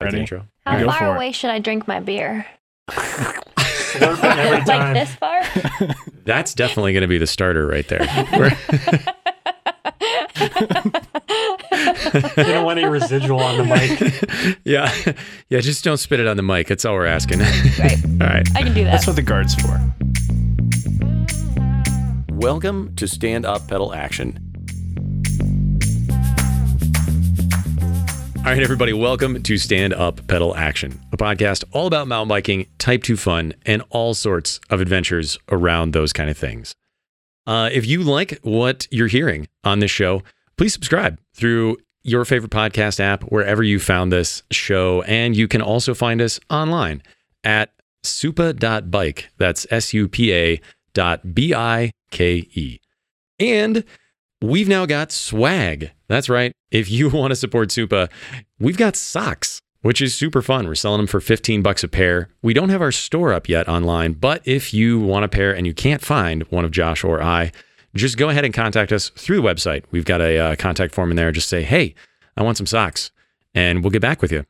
Ready? intro. How Go far for it. away should I drink my beer? Slurp it every like this far? That's definitely going to be the starter right there. You don't want any residual on the mic. yeah, yeah. Just don't spit it on the mic. That's all we're asking. Right. all right. I can do that. That's what the guard's for. Welcome to Stand Up Pedal Action. All right, everybody, welcome to Stand Up Pedal Action, a podcast all about mountain biking, type 2 fun, and all sorts of adventures around those kind of things. Uh, if you like what you're hearing on this show, please subscribe through your favorite podcast app, wherever you found this show. And you can also find us online at supa.bike. That's S U P A dot B I K E. And we've now got swag. That's right. If you want to support Supa, we've got socks, which is super fun. We're selling them for 15 bucks a pair. We don't have our store up yet online, but if you want a pair and you can't find one of Josh or I, just go ahead and contact us through the website. We've got a uh, contact form in there. Just say, hey, I want some socks, and we'll get back with you.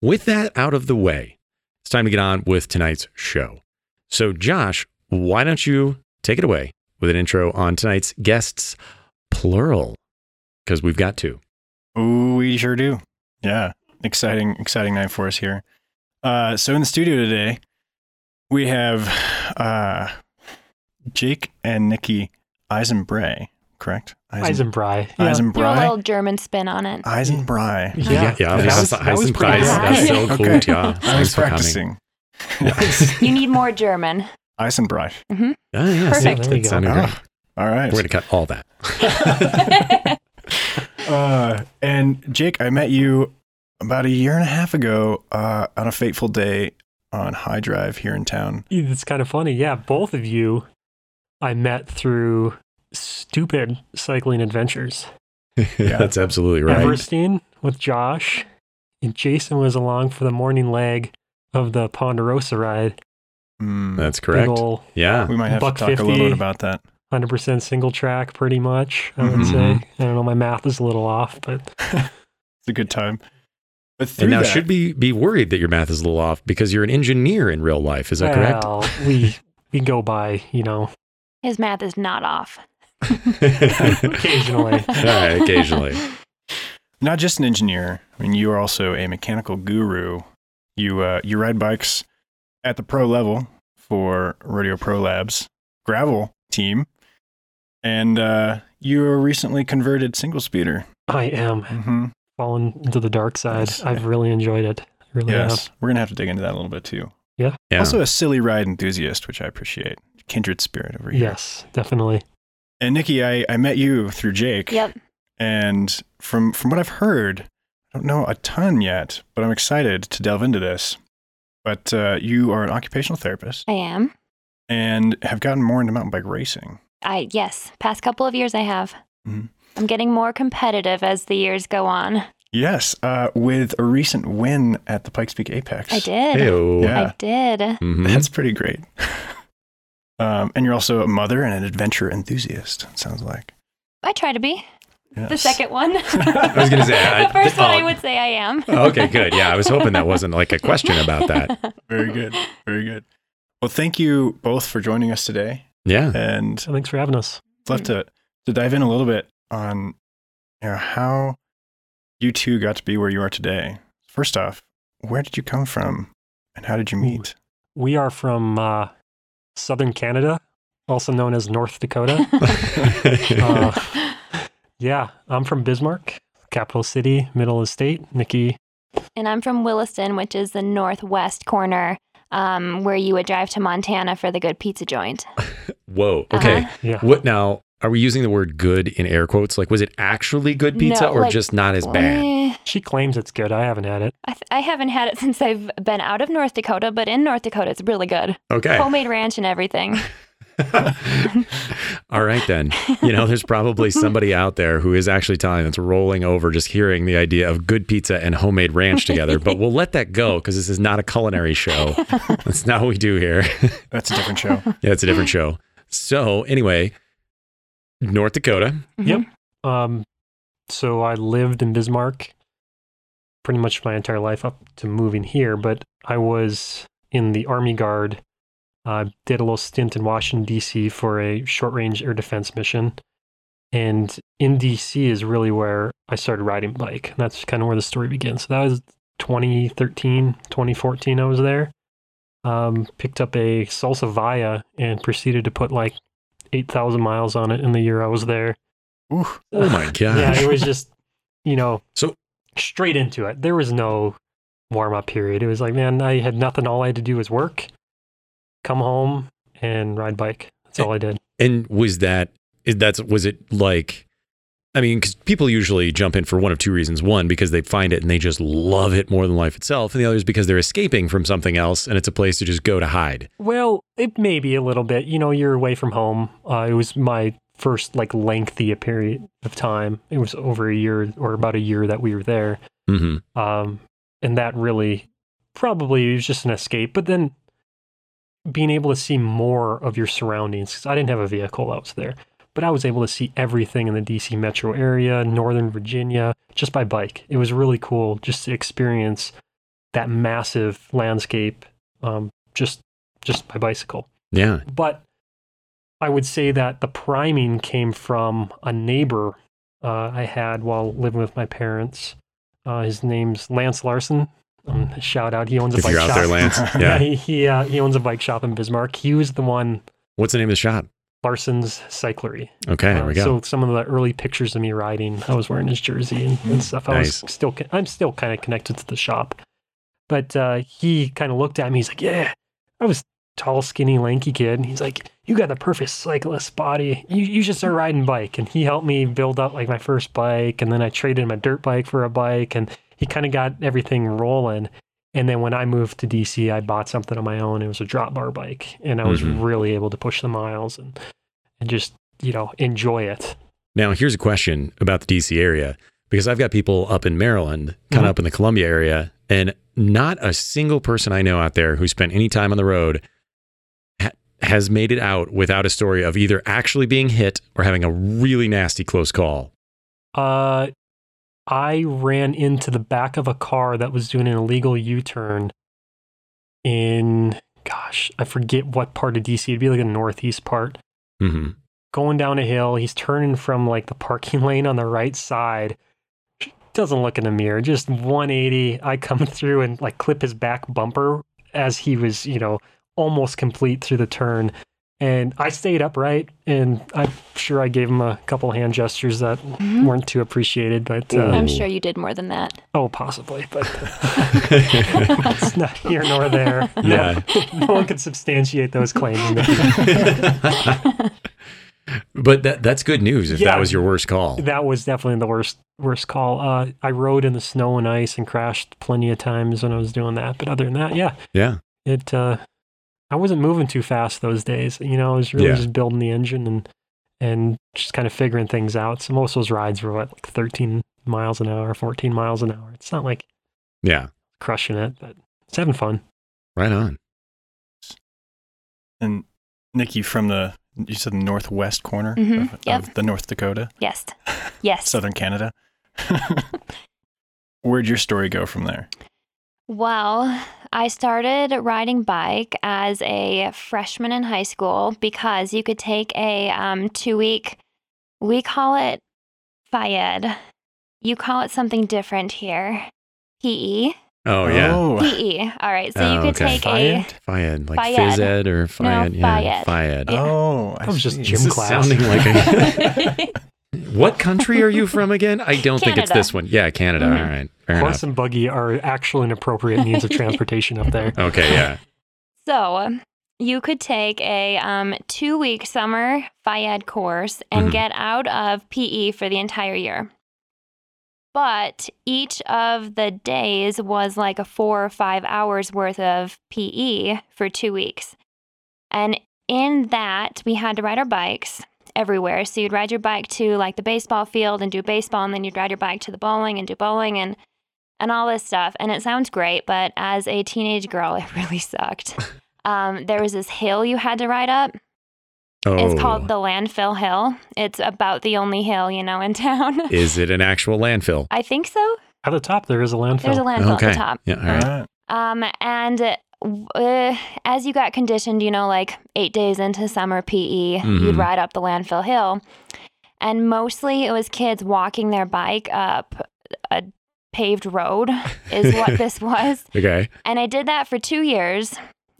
With that out of the way, it's time to get on with tonight's show. So, Josh, why don't you take it away with an intro on tonight's guests, plural, because we've got two. Ooh, we sure do. Yeah. Exciting, exciting night for us here. Uh, so in the studio today, we have uh, Jake and Nikki Eisenbray, correct? Eisenbry. Eisenbray. Yeah. Do a little German spin on it. Eisenbray. Yeah, yeah, that das was- that was heißen pretty That's so Okay. Yeah. I was Thanks for coming. practicing. You need more German. Eisenbray. Ah, yes, Perfect. There you that go. sounded great. Ah, all right. We're going to cut all that. Uh, and Jake, I met you about a year and a half ago uh, on a fateful day on High Drive here in town. It's kind of funny. Yeah, both of you I met through stupid cycling adventures. Yeah. That's absolutely right. Everstein with Josh, and Jason was along for the morning leg of the Ponderosa ride. Mm, That's correct. ol' Yeah. we might have buck to talk a little bit about that. 100% single track, pretty much, I would Mhm. say. I don't know, my math is a little off, but It's a good time. But And now, that, should be be worried that your math is a little off because you're an engineer in real life. Is that correct? well, we, we go by, you know, His math is not off. occasionally. All right, occasionally. not just an engineer. I mean, you are also a mechanical guru. You uh, you ride bikes at the pro level for Rodeo Pro Labs gravel team, and uh, you were recently converted single speeder. I am Mm-hmm. fallen into the dark side. Yes. I've really enjoyed it. I really Yes, we're gonna have to dig into that a little bit too. Yeah. Also, a silly ride enthusiast, which I appreciate. Kindred spirit over here. Yes, definitely. And Nikki, I, I met you through Jake. Yep. And from from what I've heard, I don't know a ton yet, but I'm excited to delve into this. But uh, you are an occupational therapist I am. and have gotten more into mountain bike racing. I yes. Past couple of years I have. Mhm. I'm getting more competitive as the years go on. Yes, uh, with a recent win at the Pikes Peak Apex. I did. Heyo. Yeah. I did. Mhm. That's pretty great. um, and you're also a mother and an adventure enthusiast. It sounds like I try to be. The second one. I was gonna say, I- the first one I oh. would say I am. okay, good. Yeah, I was hoping that wasn't like a question about that. Very good. Very good. Well, thank you both for joining us today. Yeah. And So thanks for having us. I'd love to to dive in a little bit on you know how you two got to be where you are today. First off, where did you come from, and how did you meet? We are from uh, southern Canada, also known as North Dakota. Uh, yeah, I'm from Bismarck, capital city, middle of the state. Nikki, and I'm from Williston, which is the northwest corner, um, where you would drive to Montana for the good pizza joint. Whoa. Okay. Uh-huh. yeah. What now? Are we using the word good in air quotes? Like, was it actually good pizza No, or like, just not as bad? Eh, She claims it's good. I haven't had it. I, th- I haven't had it since I've been out of North Dakota, but in North Dakota, it's really good. Okay. Homemade ranch and everything. All right, then. You know, there's probably somebody out there who is actually telling that's rolling over just hearing the idea of good pizza and homemade ranch together. But we'll let that go because this is not a culinary show. That's not what we do here. That's a different show. yeah, it's a different show. So, anyway, North Dakota. Yep. Um, so I lived in Bismarck pretty much my entire life up to moving here. But I was in the Army Guard. Uh, did a little stint in Washington D.C. for a short-range air defense mission, and in D.C. is really where I started riding bike. And that's kind of where the story begins. So that was 2013, 2014. I was there. Um, picked up a Salsa Vaya and proceeded to put like 8,000 miles on it in the year I was there. Ooh. Oh my God. yeah, it was just, you know, So- straight into it. There was no warm up period. It was like, man, I had nothing. All I had to do was work, come home, and ride bike. That's all I did. And was that is that's was it like I mean, because people usually jump in for one of two reasons. One, because they find it and they just love it more than life itself. And the other is because they're escaping from something else and it's a place to just go to hide. Well, it may be a little bit. You know, you're away from home. Uh, it was my first like lengthy period of time. It was over a year or about a year that we were there. hmm Um, and that really probably was just an escape. But then being able to see more of your surroundings because I didn't have a vehicle that was there, but I was able to see everything in the DC metro area, Northern Virginia, just by bike. It was really cool just to experience that massive landscape um, just just by bicycle. Yeah. But I would say that the priming came from a neighbor uh, I had while living with my parents. Uh, his name's Lance Larson. Um, shout out. He owns a If bike you're out shop. there, Lance. yeah, Yeah. he he, uh, he owns a bike shop in Bismarck. He was the one What's the name of the shop? Larson's Cyclery. Okay, there Uh, we go. So some of the early pictures of me riding, I was wearing his jersey and, and stuff. I Nice. was still, I'm still kind of connected to the shop. But uh, he kind of looked at me. He's like, "Yeah, I was tall, skinny, lanky kid." And he's like, "You got the perfect cyclist body. You you should start riding bike." And he helped me build up like my first bike, and then I traded my dirt bike for a bike, and he kind of got everything rolling. And then when I moved to DC, I bought something on my own. It was a drop bar bike, and I was Mhm. really able to push the miles and and just you know enjoy it. Now, here's a question about the DC area because I've got people up in Maryland, kind of Mhm. up in the Columbia area, and not a single person I know out there who spent any time on the road ha- has made it out without a story of either actually being hit or having a really nasty close call. Uh, I ran into the back of a car that was doing an illegal U-turn in, gosh, I forget what part of DC. It'd be like the northeast part. hmm Going down a hill, he's turning from like the parking lane on the right side. Doesn't look in the mirror, just 180. I come through and like clip his back bumper as he was, you know, almost complete through the turn. And I stayed upright, and I'm sure I gave him a couple hand gestures that Mhm. weren't too appreciated, but uh, I'm sure you did more than that. oh, possibly, but it's not here nor there. Yeah. no, no one can substantiate those claims. but that, that's good news if Yeah. that was your worst call. that was definitely the worst worst call. Uh, I rode in the snow and ice and crashed plenty of times when I was doing that. But other than that, yeah, Yeah. it. Uh, I wasn't moving too fast those days. You know, I was really Yeah. just building the engine and and just kind of figuring things out. So most of those rides were what, like 13 miles an hour, 14 miles an hour. It's not like Yeah. crushing it, but it's having fun. Right on. And Nikki, from the you said the northwest corner Mhm, of, yep. of the North Dakota, Yes. Yes. southern Canada. Where'd your story go from there? Well, I started riding bike as a freshman in high school because you could take a um, two week, we call it FIED. You call it something different here. PE. Oh, yeah. Oh, PE. All right. So you Oh, could okay. take a. Fayed? Fayed, like Fayed. phys ed or Fayed. yeah, Fayed. Fayed. Yeah. oh, I That was just gym This is class. sounding like a. what country are you from again? I don't think it's this one. Yeah, Canada. Mhm. All right. Fair Horse enough. and buggy are actually an appropriate means of transportation up there. Okay, yeah. So you could take a um, two week summer FIED course and Mhm. get out of PE for the entire year. But each of the days was like a four or five hours worth of PE for two weeks. And in that, we had to ride our bikes everywhere. So you'd ride your bike to like the baseball field and do baseball, and then you'd ride your bike to the bowling and do bowling and and all this stuff. And it sounds great, but as a teenage girl, it really sucked. Um, there was this hill you had to ride up. Oh, It's called the Landfill Hill. It's about the only hill, you know, in town. is it an actual landfill? I think so. At the top, there is a landfill. There's a landfill okay. at the top. Yeah. All right. All right. Um, and uh, as you got conditioned, you know, like eight days into summer PE, Mhm. you'd ride up the landfill hill. And mostly it was kids walking their bike up a paved road, is what this was. Okay. And I did that for two years.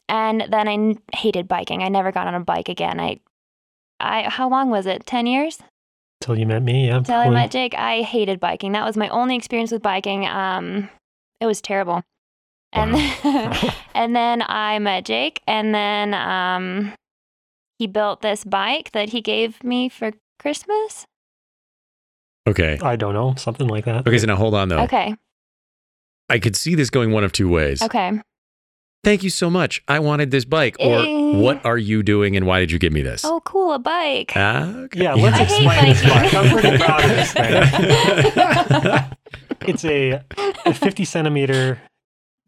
And then I n- hated biking. I never got on a bike again. I, I, how long was it? 10 years? Till you met me, yeah. Until I met Jake, I hated biking. That was my only experience with biking. Um, it was terrible. And and then I met Jake, and then um, he built this bike that he gave me for Christmas. Okay. I don't know, something like that. Okay. So now hold on though. Okay, I could see this going one of two ways. okay. Thank you so much. I wanted this bike. Or Eh. what are you doing and why did you give me this? Oh, cool, a bike. Ah, okay. Yeah, let's I explain this bike. I'm pretty proud of this thing. It's a, a 50 centimeter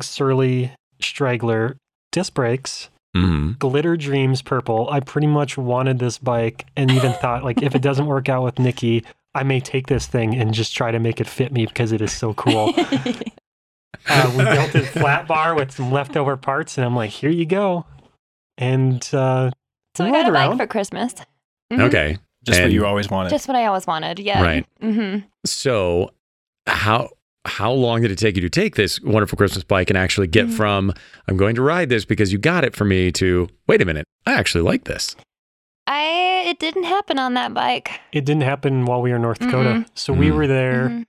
Surly Straggler disc brakes, Mhm. glitter dreams purple. I pretty much wanted this bike and even thought like if it doesn't work out with Nikki, I may take this thing and just try to make it fit me because it is so cool. uh, we built a flat bar with some leftover parts, and I'm like, here you go. And uh, so I we got rode a bike for Christmas. Mhm. Okay. Just what you always wanted. Just what I always wanted. Yeah. Right. mm-hmm. So how how long did it take you to take this wonderful Christmas bike and actually get Mhm. from I'm going to ride this because you got it for me to wait a minute, I actually like this. I it didn't happen on that bike. it didn't happen while we were in North Dakota. Mm-mm. So we Mm. were there. Mhm.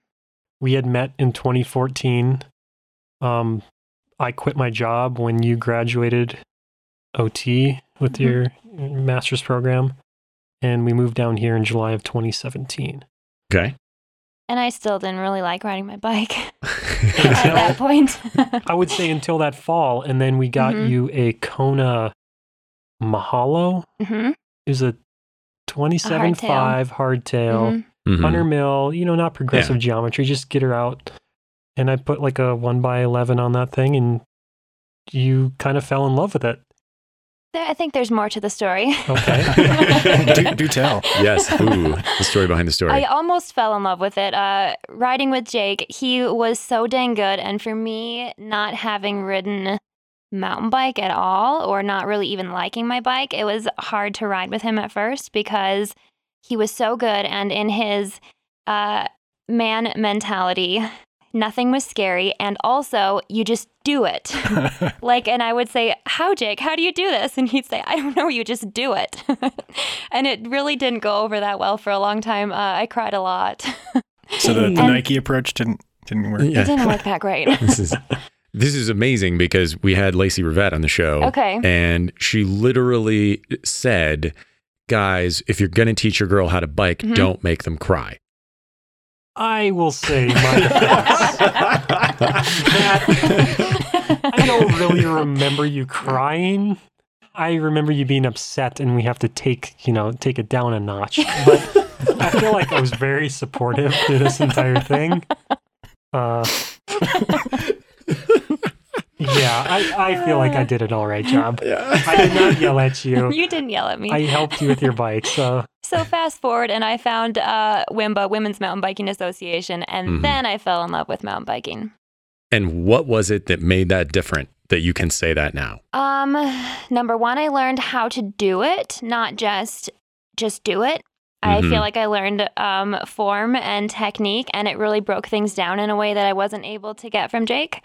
We had met in 2014. Um, I quit my job when you graduated OT with Mhm. your master's program, and we moved down here in July of 2017. Okay. And I still didn't really like riding my bike at that point. I would say until that fall, and then we got Mhm. you a Kona Mahuna. hmm It was a 27.5 hardtail, hmm Mhm. 100 mil, you know, not progressive geometry, just get her out. And I put like a 1 by 11 on that thing, and you kind of fell in love with it. There, I think there's more to the story. Okay. do, do tell. yes. Ooh, the story behind the story. I almost fell in love with it. Uh, riding with Jake, he was so dang good. And for me, not having ridden mountain bike at all, or not really even liking my bike, it was hard to ride with him at first because he was so good. And in his uh, man mentality, nothing was scary. And also, you just do it. Like, and I would say, How, Jake? How do you do this? And he'd say, I don't know. You just do it. and it really didn't go over that well for a long time. Uh, I cried a lot. so the, the Nike approach didn't didn't work. Yeah. It didn't work that great. this is this is amazing because we had Lacey Rivette on the show. Okay. And she literally said, guys, if you're going to teach your girl how to bike, Mhm. don't make them cry. I will say my defense. I don't really remember you crying. I remember you being upset, and we have to take you know take it down a notch. But I feel like I was very supportive through this entire thing. Uh, yeah, I, I feel like I did an all right job. I did not yell at you. you didn't yell at me. I helped you with your bike, so so fast forward, and I found uh, WIMBA, Women's Mountain Biking Association, and Mhm. then I fell in love with mountain biking. And what was it that made that different that you can say that now? Um, number one, I learned how to do it, not just just do it. I Mhm. feel like I learned um, form and technique, and it really broke things down in a way that I wasn't able to get from Jake.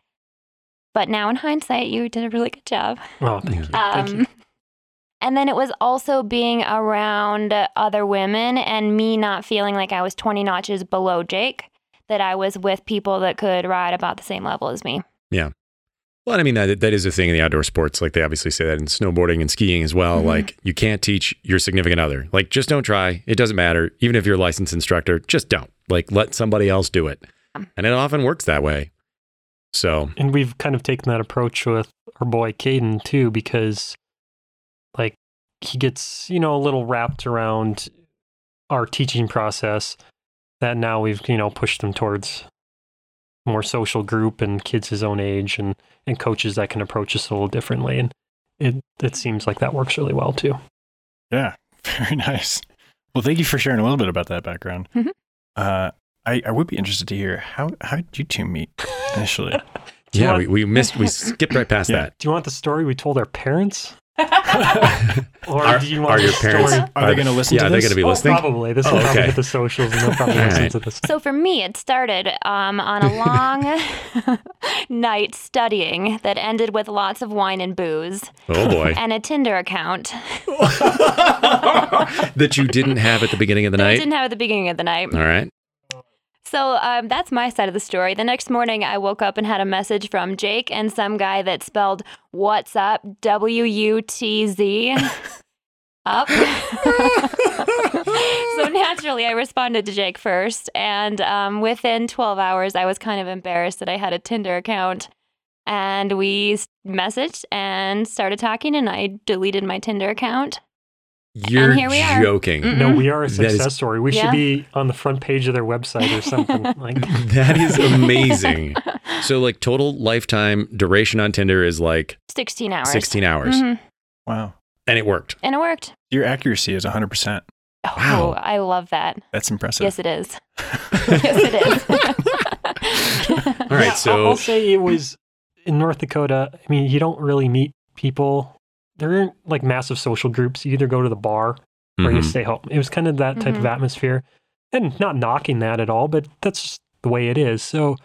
But now, in hindsight, you did a really good job. oh, thank you. Thank you. Um, and then it was also being around other women and me not feeling like I was 20 notches below Jake, that I was with people that could ride about the same level as me. Yeah. Well, I mean that that is a thing in the outdoor sports. Like they obviously say that in snowboarding and skiing as well. Mhm. Like you can't teach your significant other. Like just don't try. It doesn't matter. Even if you're a licensed instructor, just don't. Like let somebody else do it. And it often works that way. So And we've kind of taken that approach with our boy Caden too, because like he gets, you know, a little wrapped around our teaching process that now we've, you know, pushed him towards more social group and kids his own age and, and coaches that can approach us a little differently. And it, it seems like that works really well too. Yeah, very nice. Well, thank you for sharing a little bit about that background. Mhm. Uh, I, I would be interested to hear how how did you two meet initially? Do you Yeah, want- we, we missed, we skipped right past Yeah. that. Do you want the story we told our parents? or Are, do you want are the your parents? story? Are they gonna listen Yeah, to are they this? going to be Oh, listening? probably. This Oh, will probably hit the socials and they'll probably listen right. to this. So for me, it started um, on a long night studying that ended with lots of wine and booze Oh boy, and a Tinder account that you didn't have at the beginning of the that I night. didn't have at the beginning of the night. All right. So um, that's my side of the story. The next morning, I woke up and had a message from Jake and some guy that spelled "What's up?" W U T Z. Up. so naturally, I responded to Jake first, and um, within 12 hours, I was kind of embarrassed that I had a Tinder account. And we messaged and started talking, and I deleted my Tinder account. You're here we are. joking. Mm. No, we are a That is- success story. We Yeah. should be on the front page of their website or something. like That is amazing. so, like, total lifetime duration on Tinder is like 16 hours. 16 hours, Mhm. Wow. and it worked. And it worked. Your accuracy is 100%. Oh, Wow. I love that. That's impressive. Yes, it is. yes, it is. All right, Yeah, so I'll, I'll say it was in North Dakota. I mean, you don't really meet people. There aren't like massive social groups. You either go to the bar or you Mhm. stay home. It was kind of that type of Mhm. atmosphere, and not knocking that at all, but that's just the way it is. So.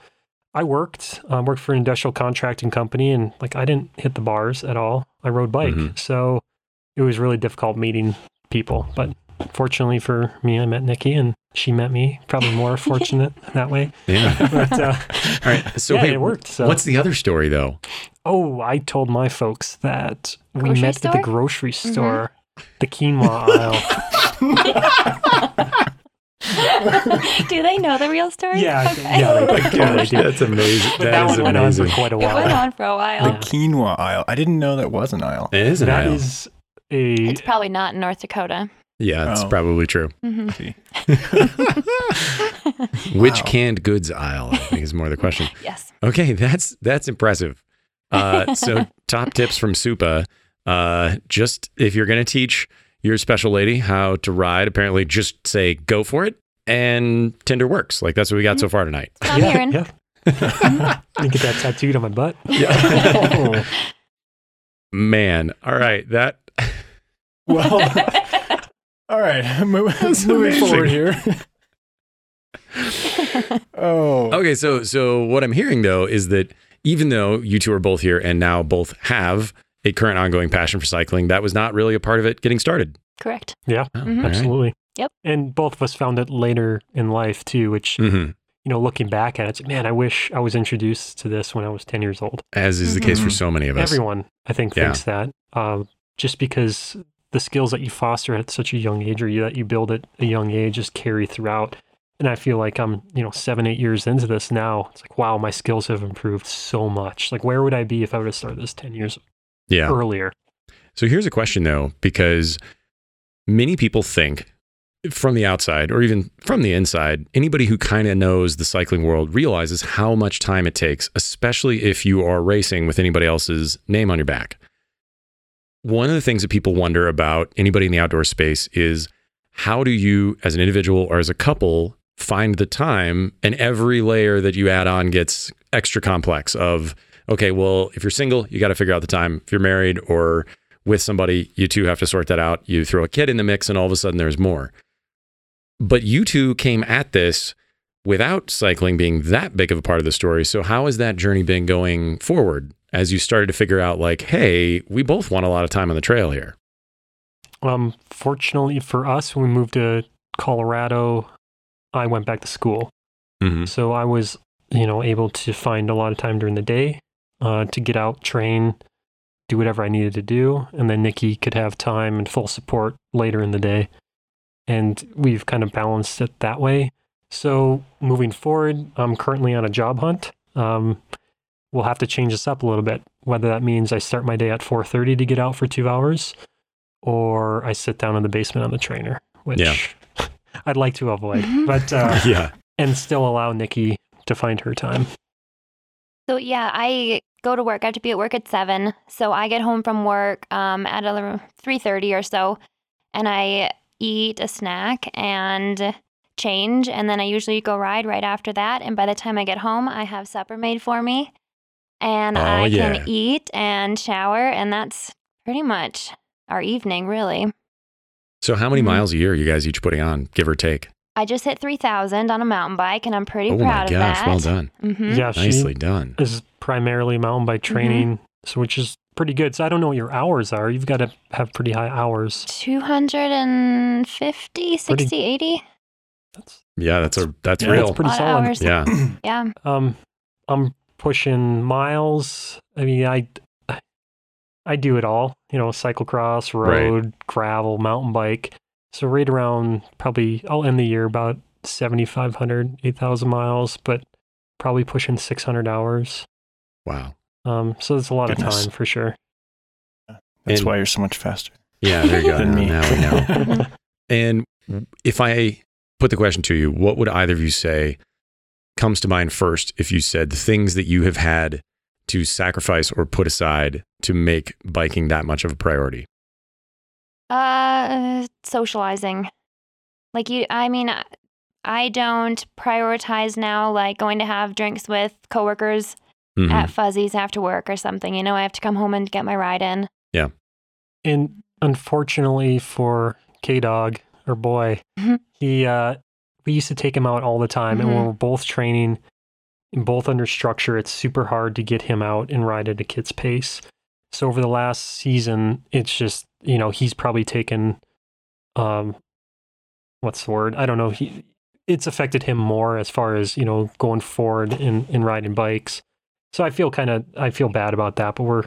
I worked um, worked for an industrial contracting company, and like I didn't hit the bars at all. I rode bike, Mhm. so it was really difficult meeting people. But fortunately for me, I met Nikki, and she met me. Probably more fortunate that way. yeah. But uh, All right. So, yeah, wait, it worked. So what's the other story though? Oh, I told my folks that we Grocery met at the store? grocery Mhm. store, the quinoa aisle. do they know the real story? Yeah, Okay. yeah, they Oh my gosh, do. that's amazing. That that is one went on amazing. for quite a while. It went on for a while. The Yeah. quinoa aisle. I didn't know that was an aisle. It is an That aisle. is a It's probably not in North Dakota. Yeah, it's Oh. probably true. hmm Which Wow. canned goods aisle? I think is more the question. Yes. Okay, that's that's impressive. Uh, so, top tips from Supa. Uh, just if you're going to teach your special lady how to ride, apparently just say go for it, and Tinder works. Like that's what we got so far tonight. I'm yeah, hearing. yeah. I get that tattooed on my butt. Yeah. Man, all right, that well, all right. Mo- That's moving amazing. forward here. oh. Okay, so so what I'm hearing though is that even though you two are both here and now both have a current ongoing passion for cycling, that was not really a part of it getting started. Correct. Yeah, Oh, all right. absolutely. Yep. And both of us found it later in life too, which Mhm. you know, looking back at it, it's like, man, I wish I was introduced to this when I was ten years old. As is the case for Mhm. so many of us. Everyone, I think, Yeah. thinks that. Um, just because the skills that you foster at such a young age or you, that you build at a young age just carry throughout. And I feel like I'm, you know, seven, eight years into this now. It's like, wow, my skills have improved so much. Like, where would I be if I would have started this 10 years Yeah. earlier? So here's a question though, because many people think from the outside or even from the inside, anybody who kind of knows the cycling world realizes how much time it takes, especially if you are racing with anybody else's name on your back. One of the things that people wonder about anybody in the outdoor space is how do you, as an individual or as a couple, find the time? And every layer that you add on gets extra complex of, okay, well, if you're single, you got to figure out the time. If you're married or with somebody, you two have to sort that out. You throw a kid in the mix, and all of a sudden there's more. But you two came at this without cycling being that big of a part of the story. So, how has that journey been going forward as you started to figure out, like, hey, we both want a lot of time on the trail here? Um, fortunately for us, when we moved to Colorado, I went back to school. Mm-hmm. So I was, you know, able to find a lot of time during the day uh, to get out, train, do whatever I needed to do. And then Nikki could have time and full support later in the day. And we've kind of balanced it that way. So moving forward, I'm currently on a job hunt. Um, we'll have to change this up a little bit. Whether that means I start my day at 4:30 to get out for two hours, or I sit down in the basement on the trainer, which Yeah. I'd like to avoid. But uh, Yeah. and still allow Nikki to find her time. So yeah, I go to work. I have to be at work at seven. So I get home from work um, at three thirty or so, and I eat a snack and change, and then I usually go ride right after that. And by the time I get home, I have supper made for me, and Oh, I yeah. can eat and shower, and that's pretty much our evening, really. So, how many Mhm. miles a year are you guys each putting on, give or take? I just hit 3,000 on a mountain bike, and I'm pretty oh proud my gosh, of that. well done. hmm Yeah, she Nicely done. This is primarily mountain bike Mm-hmm. training, so which is pretty good. So I don't know what your hours are. You've got to have pretty high hours. 250, 60, 80? That's Yeah, that's a that's Yeah, real. that's pretty lot solid. hours. yeah. Yeah. Um, I'm pushing miles. I mean, I I do it all. You know, cyclocross, Right. road, gravel, mountain bike. So right around probably I'll end the year about 7,500, 8,000 miles, but probably pushing 600 hours. Wow. Um, so it's a lot Goodness. of time for sure. That's And- why you're so much faster. Yeah, there you go. Than now, me. now we know. And if I put the question to you, what would either of you say comes to mind first if you said the things that you have had to sacrifice or put aside to make biking that much of a priority? Uh, socializing. Like you, I mean, I- I don't prioritize now, like going to have drinks with coworkers Mhm. at Fuzzies after work or something. You know, I have to come home and get my ride in. Yeah. And unfortunately for K Dog or boy, Mhm. he uh we used to take him out all the time and when Mhm. we're both training and both under structure, it's super hard to get him out and ride at a kid's pace. So over the last season, it's just, you know, he's probably taken um what's the word? I don't know. He it's affected him more as far as, you know, going forward in, in riding bikes. So I feel kind of I feel bad about that, but we're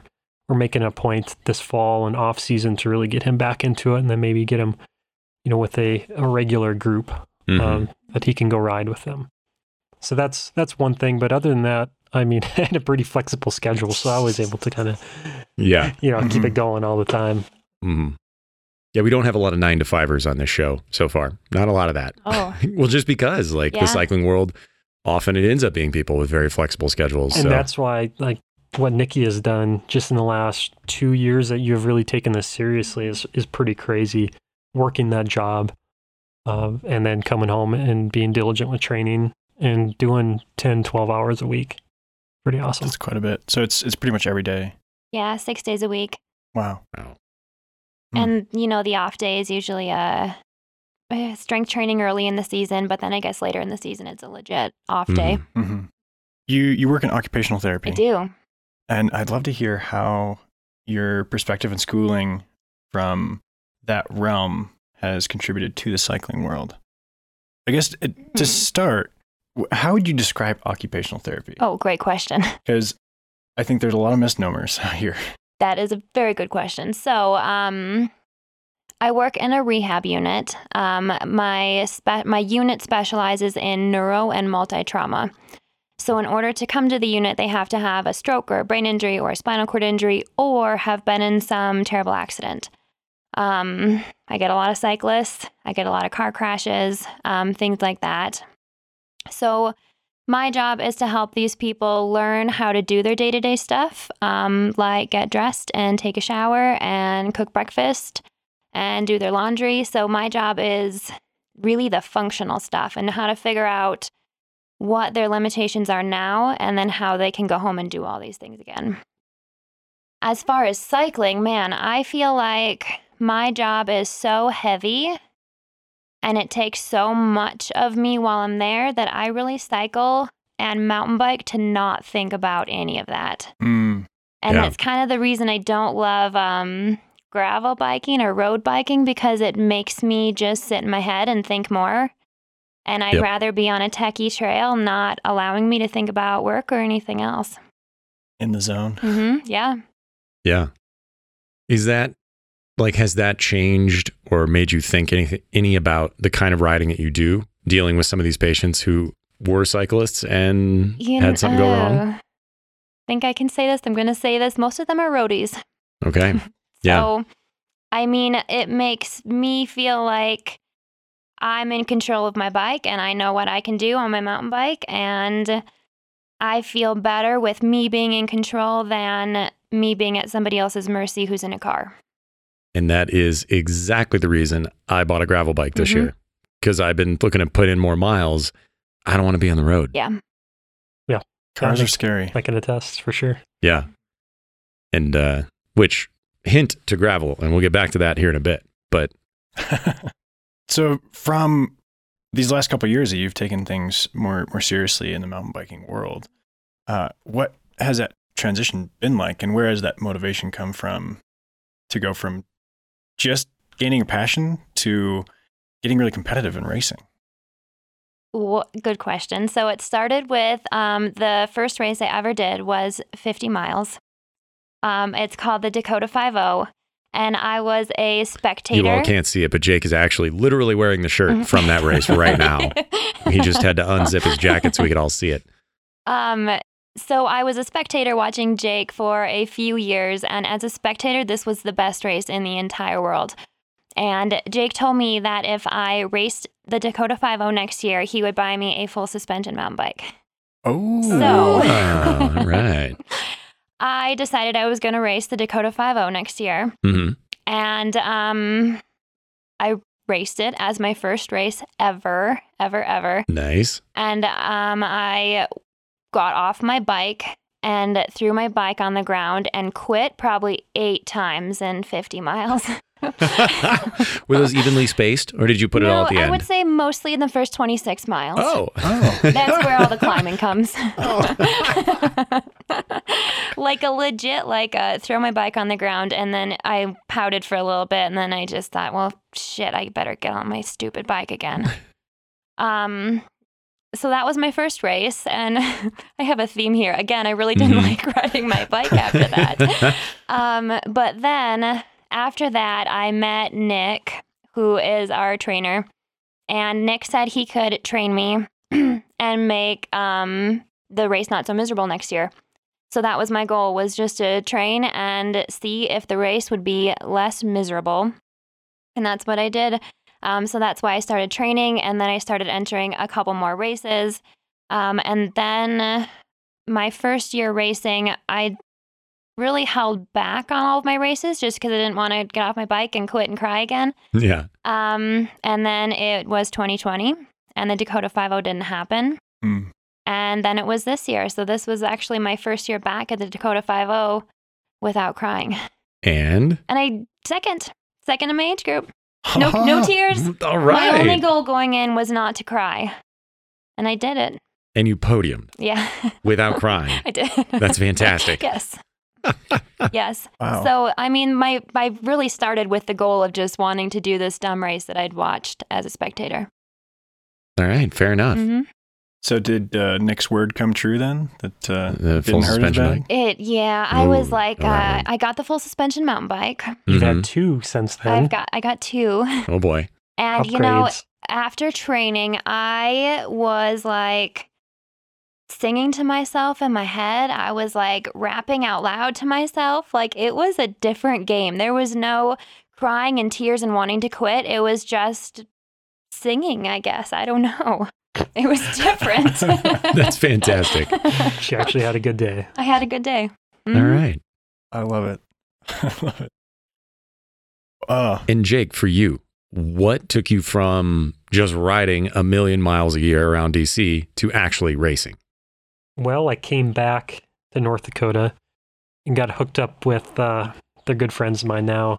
we're making a point this fall and off season to really get him back into it and then maybe get him, you know, with a, a regular group Mhm. um, that he can go ride with them. So that's that's one thing. But other than that, I mean, I had a pretty flexible schedule, so I was able to kind of, yeah. you know, keep Mhm. it going all the time. Mhm. Yeah, we don't have a lot of nine to fivers on this show so far. Not a lot of that. Oh, well, just because, like Yeah. the cycling world, often it ends up being people with very flexible schedules. And so. that's why, like, what Nikki has done just in the last two years that you've really taken this seriously is is pretty crazy. Working that job, uh, and then coming home and being diligent with training and doing 10, 12 hours a week. Pretty awesome. That's quite a bit. So it's it's pretty much every day. yeah, six days a week. Wow. Wow. Hmm. And, you know, the off day is usually a uh, strength training early in the season, but then I guess later in the season it's a legit off day. Mhm. hmm You you work in occupational therapy, I do. and I'd love to hear how your perspective and schooling from that realm has contributed to the cycling world. I guess it, to Hmm. start, how would you describe occupational therapy? Oh, great question. Because I think there's a lot of misnomers here. That is a very good question. So, um, I work in a rehab unit. Um, my spe- my unit specializes in neuro and multi trauma. So, in order to come to the unit, they have to have a stroke or a brain injury or a spinal cord injury or have been in some terrible accident. Um, I get a lot of cyclists. I get a lot of car crashes, um, things like that. So, my job is to help these people learn how to do their day to day stuff, um, like get dressed and take a shower and cook breakfast and do their laundry. So, my job is really the functional stuff and how to figure out what their limitations are now and then how they can go home and do all these things again. As far as cycling, man, I feel like my job is so heavy and it takes so much of me while I'm there that I really cycle and mountain bike to not think about any of that. Mm, And Yeah. that's kind of the reason I don't love um, gravel biking or road biking because it makes me just sit in my head and think more. And I'd Yep. rather be on a techie trail, not allowing me to think about work or anything else. in the zone. hmm Yeah. Yeah. Is that like has that changed or made you think anything any about the kind of riding that you do dealing with some of these patients who were cyclists and You had something go wrong? i think I can say this. I'm going to say this. Most of them are roadies. Okay. Yeah. So, I mean, it makes me feel like I'm in control of my bike and I know what I can do on my mountain bike. And I feel better with me being in control than me being at somebody else's mercy who's in a car. And that is exactly the reason I bought a gravel bike this Mhm. year because I've been looking to put in more miles. I don't want to be on the road. Yeah. Yeah. Cars are think- scary. I can attest for sure. Yeah. And uh, which hint to gravel, and we'll get back to that here in a bit. But so from these last couple of years that you've taken things more more seriously in the mountain biking world, uh, what has that transition been like, and where has that motivation come from to go from just gaining a passion to getting really competitive in racing? Wha- Good question. So it started with um, the first race I ever did was 50 miles. Um, it's called the Dakota 50, and I was a spectator. you all can't see it, but Jake is actually literally wearing the shirt from that race right now. He just had to unzip his jacket so we could all see it. Um, so I was a spectator watching Jake for a few years, and as a spectator, this was the best race in the entire world. And Jake told me that if I raced the Dakota 50 next year, he would buy me a full suspension mountain bike. Oh, So- all right. I decided I was going to race the Dakota 50 next year, hmm and um, I raced it as my first race ever, ever, ever. Nice. and um, I got off my bike and threw my bike on the ground and quit probably eight times in 50 miles. Were those evenly spaced, or did you put it all No, at the end? I would say mostly in the first 26 miles. oh. Oh. That's where all the climbing comes. Oh. like a legit, like uh, throw my bike on the ground, and then I pouted for a little bit, and then I just thought, well, shit, I better get on my stupid bike again. um, so that was my first race, and I have a theme here. Again, I really didn't Mhm. like riding my bike after that. Um, but then after that, I met Nick, who is our trainer, and Nick said he could train me and make um, the race not so miserable next year. So that was my goal was just to train and see if the race would be less miserable. And that's what I did. Um, so that's why I started training and then I started entering a couple more races. Um, and then my first year racing, I really held back on all of my races just because I didn't want to get off my bike and quit and cry again. yeah. Um, and then it was 2020, and the Dakota 50 didn't happen. Mm. And then it was this year. So this was actually my first year back at the Dakota 50 without crying. And And I second, second in my age group. No, no tears. all My only goal going in was not to cry, and I did it. And you podiumed Yeah, without crying. I did. That's fantastic. yes. yes. Wow. So I mean, my I really started with the goal of just wanting to do this dumb race that I'd watched as a spectator. All right. Fair enough. hmm So did uh, Nick's word come true then? That uh, The full didn't hurt as suspension bad? bike? It yeah, I was like, all right. uh, I got the full suspension mountain bike. You've Mhm. had two since then. I've got I got two, Oh boy. and you know, after training, I was like singing to myself in my head. I was like rapping out loud to myself. Like it was a different game. There was no crying and tears and wanting to quit. It was just singing, I guess. I don't know. It was different. That's fantastic. She actually had a good day. I had a good day. All Mhm. right. I love it. I love it. Uh, And Jake, for you, what took you from just riding a million miles a year around DC to actually racing? Well, I came back to North Dakota and got hooked up with uh, they're good friends of mine now,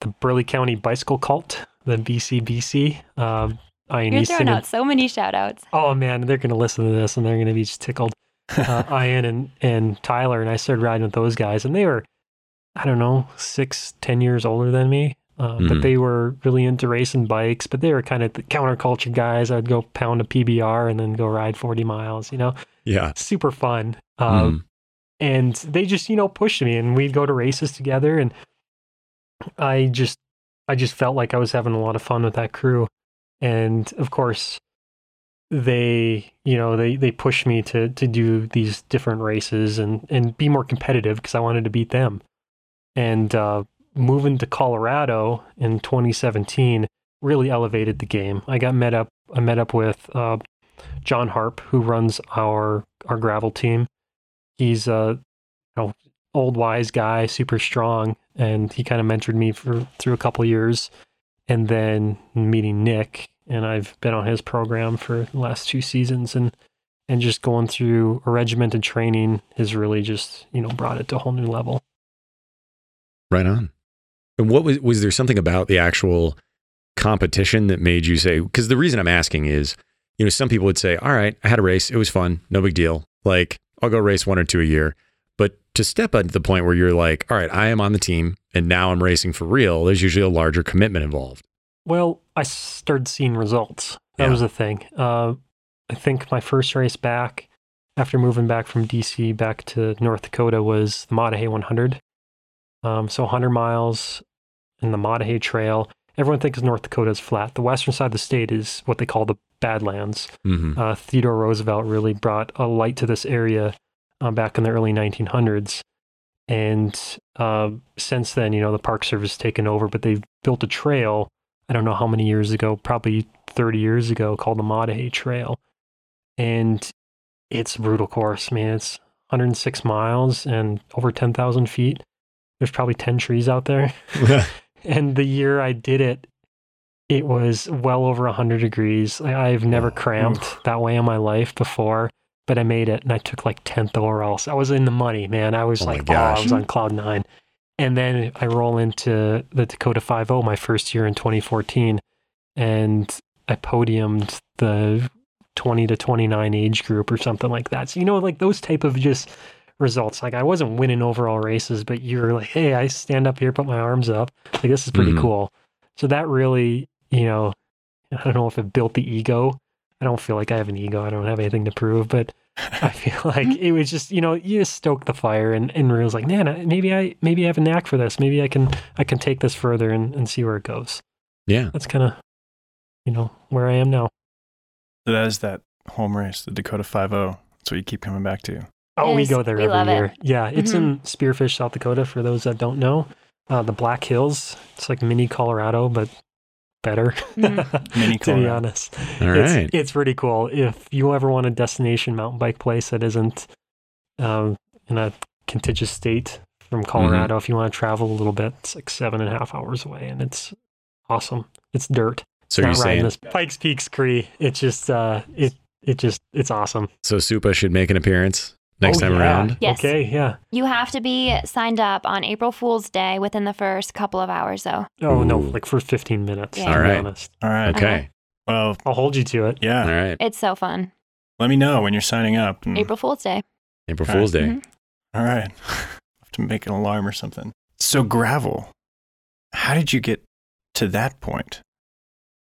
the Burleigh County Bicycle Cult, the BCBC. Um, Ian You're Easton throwing out so many shout outs. Oh man, they're gonna listen to this and they're gonna be just tickled. Uh, Ian and and Tyler and I started riding with those guys, and they were, I don't know, six, ten years older than me. Uh, Mhm. But they were really into racing bikes. But they were kind of the counterculture guys. I'd go pound a PBR and then go ride forty miles. You know, Yeah. super fun. Uh, Mhm. and they just you know pushed me and we'd go to races together and i just i just felt like i was having a lot of fun with that crew and of course they you know they they pushed me to to do these different races and and be more competitive because i wanted to beat them. And uh moving to colorado in 2017 really elevated the game. I got met up i met up with uh john harp who runs our our gravel team. He's a you know, old wise guy, super strong, and he kind of mentored me for through a couple years. And then meeting Nick, and I've been on his program for the last two seasons, and and just going through a regimented training has really just you know brought it to a whole new level. Right on. And what was was there something about the actual competition that made you say? Because the reason I'm asking is, you know, some people would say, "All right, I had a race, it was fun, no big deal. Like I'll go race one or two a year." But to step up to the point where you're like, "All right, I am on the team, and now I'm racing for real," there's usually a larger commitment involved. Well, I started seeing results. That Yeah. was the thing. Uh, I think my first race back after moving back from DC back to North Dakota was the Maah Daah Hey 100. Um, so 100 miles in the Maah Daah Hey Trail. Everyone thinks North Dakota is flat. The western side of the state is what they call the Badlands. hmm Uh, Theodore Roosevelt really brought a light to this area uh, back in the early 1900s. And uh, since then, you know, the Park Service has taken over, but they've built a trail. I don't know how many years ago, probably 30 years ago, called the Maah Daah Hey Trail. And it's a brutal course, man. It's 106 miles and over 10,000 feet. There's probably 10 trees out there. And the year I did it, it was well over 100 degrees. I've never cramped that way in my life before, but I made it and I took like 10th overall. So I was in the money, man. I was Oh like, oh, I was on cloud nine. And then I roll into the Dakota 5 my first year in 2014, and I podiumed the 20 to 29 age group or something like that. So, you know, like those type of just results. Like I wasn't winning overall races, but you're like, hey, I stand up here, put my arms up. Like this is pretty Mhm. cool. So that really, you know, I don't know if it built the ego. I don't feel like I have an ego. I don't have anything to prove, but I feel like it was just, you know, you just stoke the fire and, and was like, man, maybe I maybe I have a knack for this. Maybe I can I can take this further and, and see where it goes. yeah. That's kind of, you know, where I am now. So that is that home race, the Dakota 5 That's what you keep coming back to. Oh, we go there we every love it. year. Yeah, it's Mhm. in Spearfish, South Dakota. For those that don't know, uh, the Black Hills. It's like mini Colorado, but better. Mhm. Mini to be honest, All it's, right. it's pretty cool. If you ever want a destination mountain bike place that isn't um, in a contiguous state from Mm-hmm. Colorado, if you want to travel a little bit, it's like seven and a half hours away, and it's awesome. It's dirt. So you're Not saying this Pikes Peak Cree. It's just uh, it it just it's awesome. so Supa should make an appearance next Oh, time yeah. around? Yes. Okay. Yeah. You have to be signed up on April Fool's Day within the first couple of hours, though. Oh no, like for 15 minutes. Yeah. All right. To be honest. All right. Okay. Well, I'll hold you to it. yeah. All right. It's so fun. Let me know when you're signing up. and- April Fool's Day. April All right. Fool's Day. Mhm. All right. have to make an alarm or something. So gravel. How did you get to that point?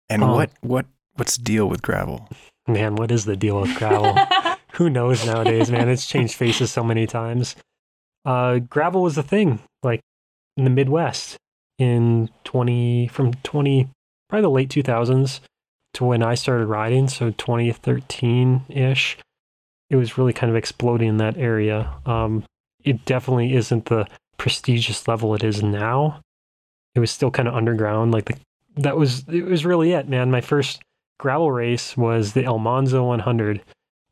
And Um, what what what's the deal with gravel? Man, what is the deal with gravel? Who knows nowadays, man? It's changed faces so many times. Uh, gravel was a thing, like in the Midwest in 20, from 20, probably the late 2000s to when I started riding. So 2013 ish, it was really kind of exploding in that area. Um, it definitely isn't the prestigious level it is now. It was still kind of underground. Like the, that was, it was really it, man. My first gravel race was the Almanzo 100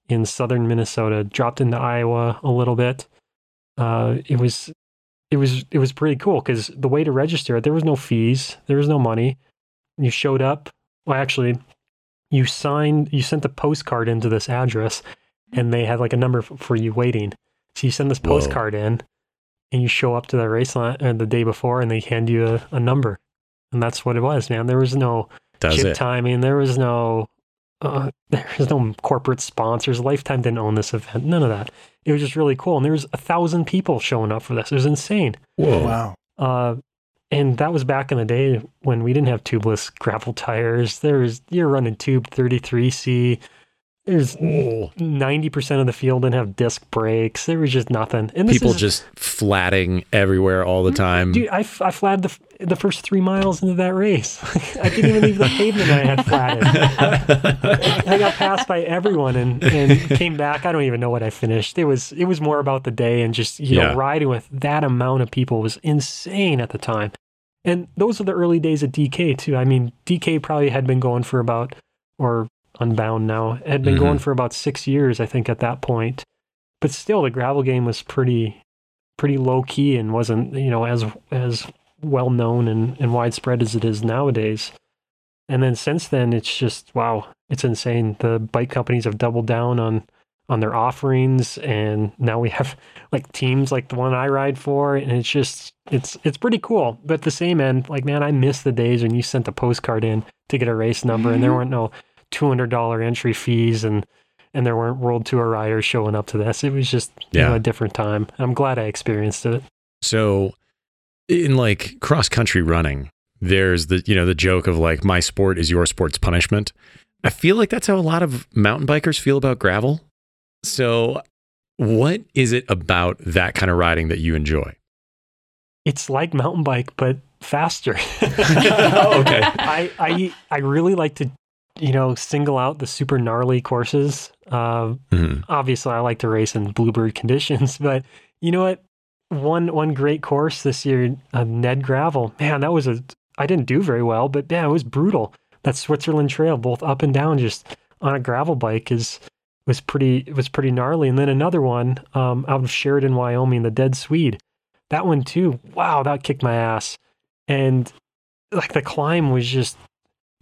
in southern Minnesota. Dropped into Iowa a little bit. Uh, it was it was it was pretty cool because the way to register it, there was no fees, there was no money. You showed up. Well, actually, you signed. You sent the postcard into this address, and they had like a number for you waiting. So you send this Whoa. postcard in, and you show up to the race line uh, the day before, and they hand you a, a number, and that's what it was, man. There was no Does chip it? timing. There was no uh, there no corporate sponsors. Lifetime didn't own this event. None of that. It was just really cool. And there was a thousand people showing up for this. It was insane. Whoa. Wow. Uh, and that was back in the day when we didn't have tubeless gravel tires. There was you're running tube 33C. There's oh. ninety percent of the field didn't have disc brakes. There was just nothing. And this People is, just flatting everywhere all the mm, time. Dude, I, I flatted the, the first three miles into that race. I didn't even leave the pavement I had flatted. I got passed by everyone and, and came back. I don't even know what I finished. It was it was more about the day and just you Yeah. know riding with that amount of people was insane at the time. And those are the early days of DK too. I mean, DK probably had been going for about or Unbound now had been Mhm. going for about six years, I think, at that point. But still, the gravel game was pretty pretty low key and wasn't you know as as well known and, and widespread as it is nowadays. And then since then, it's just wow, it's insane. The bike companies have doubled down on on their offerings, and now we have like teams like the one I ride for, and it's just it's it's pretty cool. But at the same end, like man, I miss the days when you sent a postcard in to get a race number, and there Mhm. weren't no two hundred dollar entry fees, and and there weren't World Tour riders showing up to this. It was just you know, a different time. I'm glad I experienced it. So in like cross country running, there's the you know the joke of like my sport is your sport's punishment. I feel like that's how a lot of mountain bikers feel about gravel. So what is it about that kind of riding that you enjoy? It's like mountain bike, but faster. Oh, okay. I, I I really like to, you know, single out the super gnarly courses. Uh, Mhm. obviously, I like to race in bluebird conditions, but you know what? One one great course this year, uh, Ned Gravel. Man, that was a. I didn't do very well, but yeah, it was brutal. That Switzerland Trail, both up and down, just on a gravel bike, is was pretty was pretty gnarly. And then another one um, out of Sheridan, Wyoming, the Dead Swede. That one too. Wow, that kicked my ass. And like the climb was just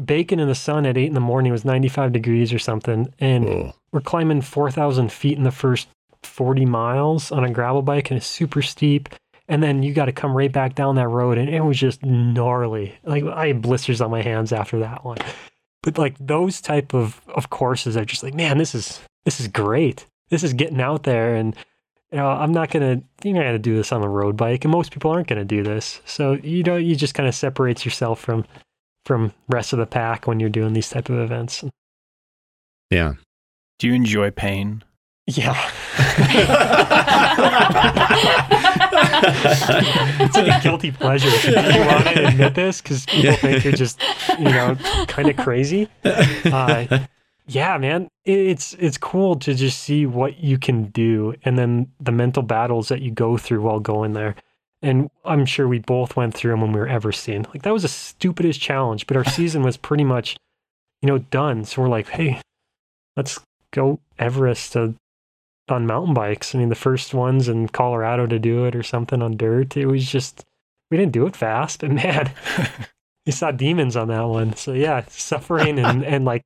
baking in the sun at eight in the morning. Was 95 degrees or something. And we're climbing 4,000 feet in the first 40 miles on a gravel bike and it's super steep. And then you got to come right back down that road. And it was just gnarly. Like I had blisters on my hands after that one. But like those type of, of courses are just like, man, this is, this is great. This is getting out there. And, you know, I'm not going to, you're not going to do this on a road bike. And most people aren't going to do this. So, you know, you just kind of separates yourself from, from rest of the pack when you're doing these type of events. Yeah. Do you enjoy pain? Yeah. it's like a guilty pleasure. You want to admit this because people Yeah. think you're just, you know, kind of crazy. Uh, yeah, man, it's it's cool to just see what you can do, and then the mental battles that you go through while going there. And I'm sure we both went through them when we were Everesting. Like that was the stupidest challenge, but our season was pretty much, you know, done. So we're like, hey, let's go Everest to on mountain bikes. I mean, the first ones in Colorado to do it or something on dirt. It was just we didn't do it fast, but man, you saw demons on that one. So yeah, suffering and and like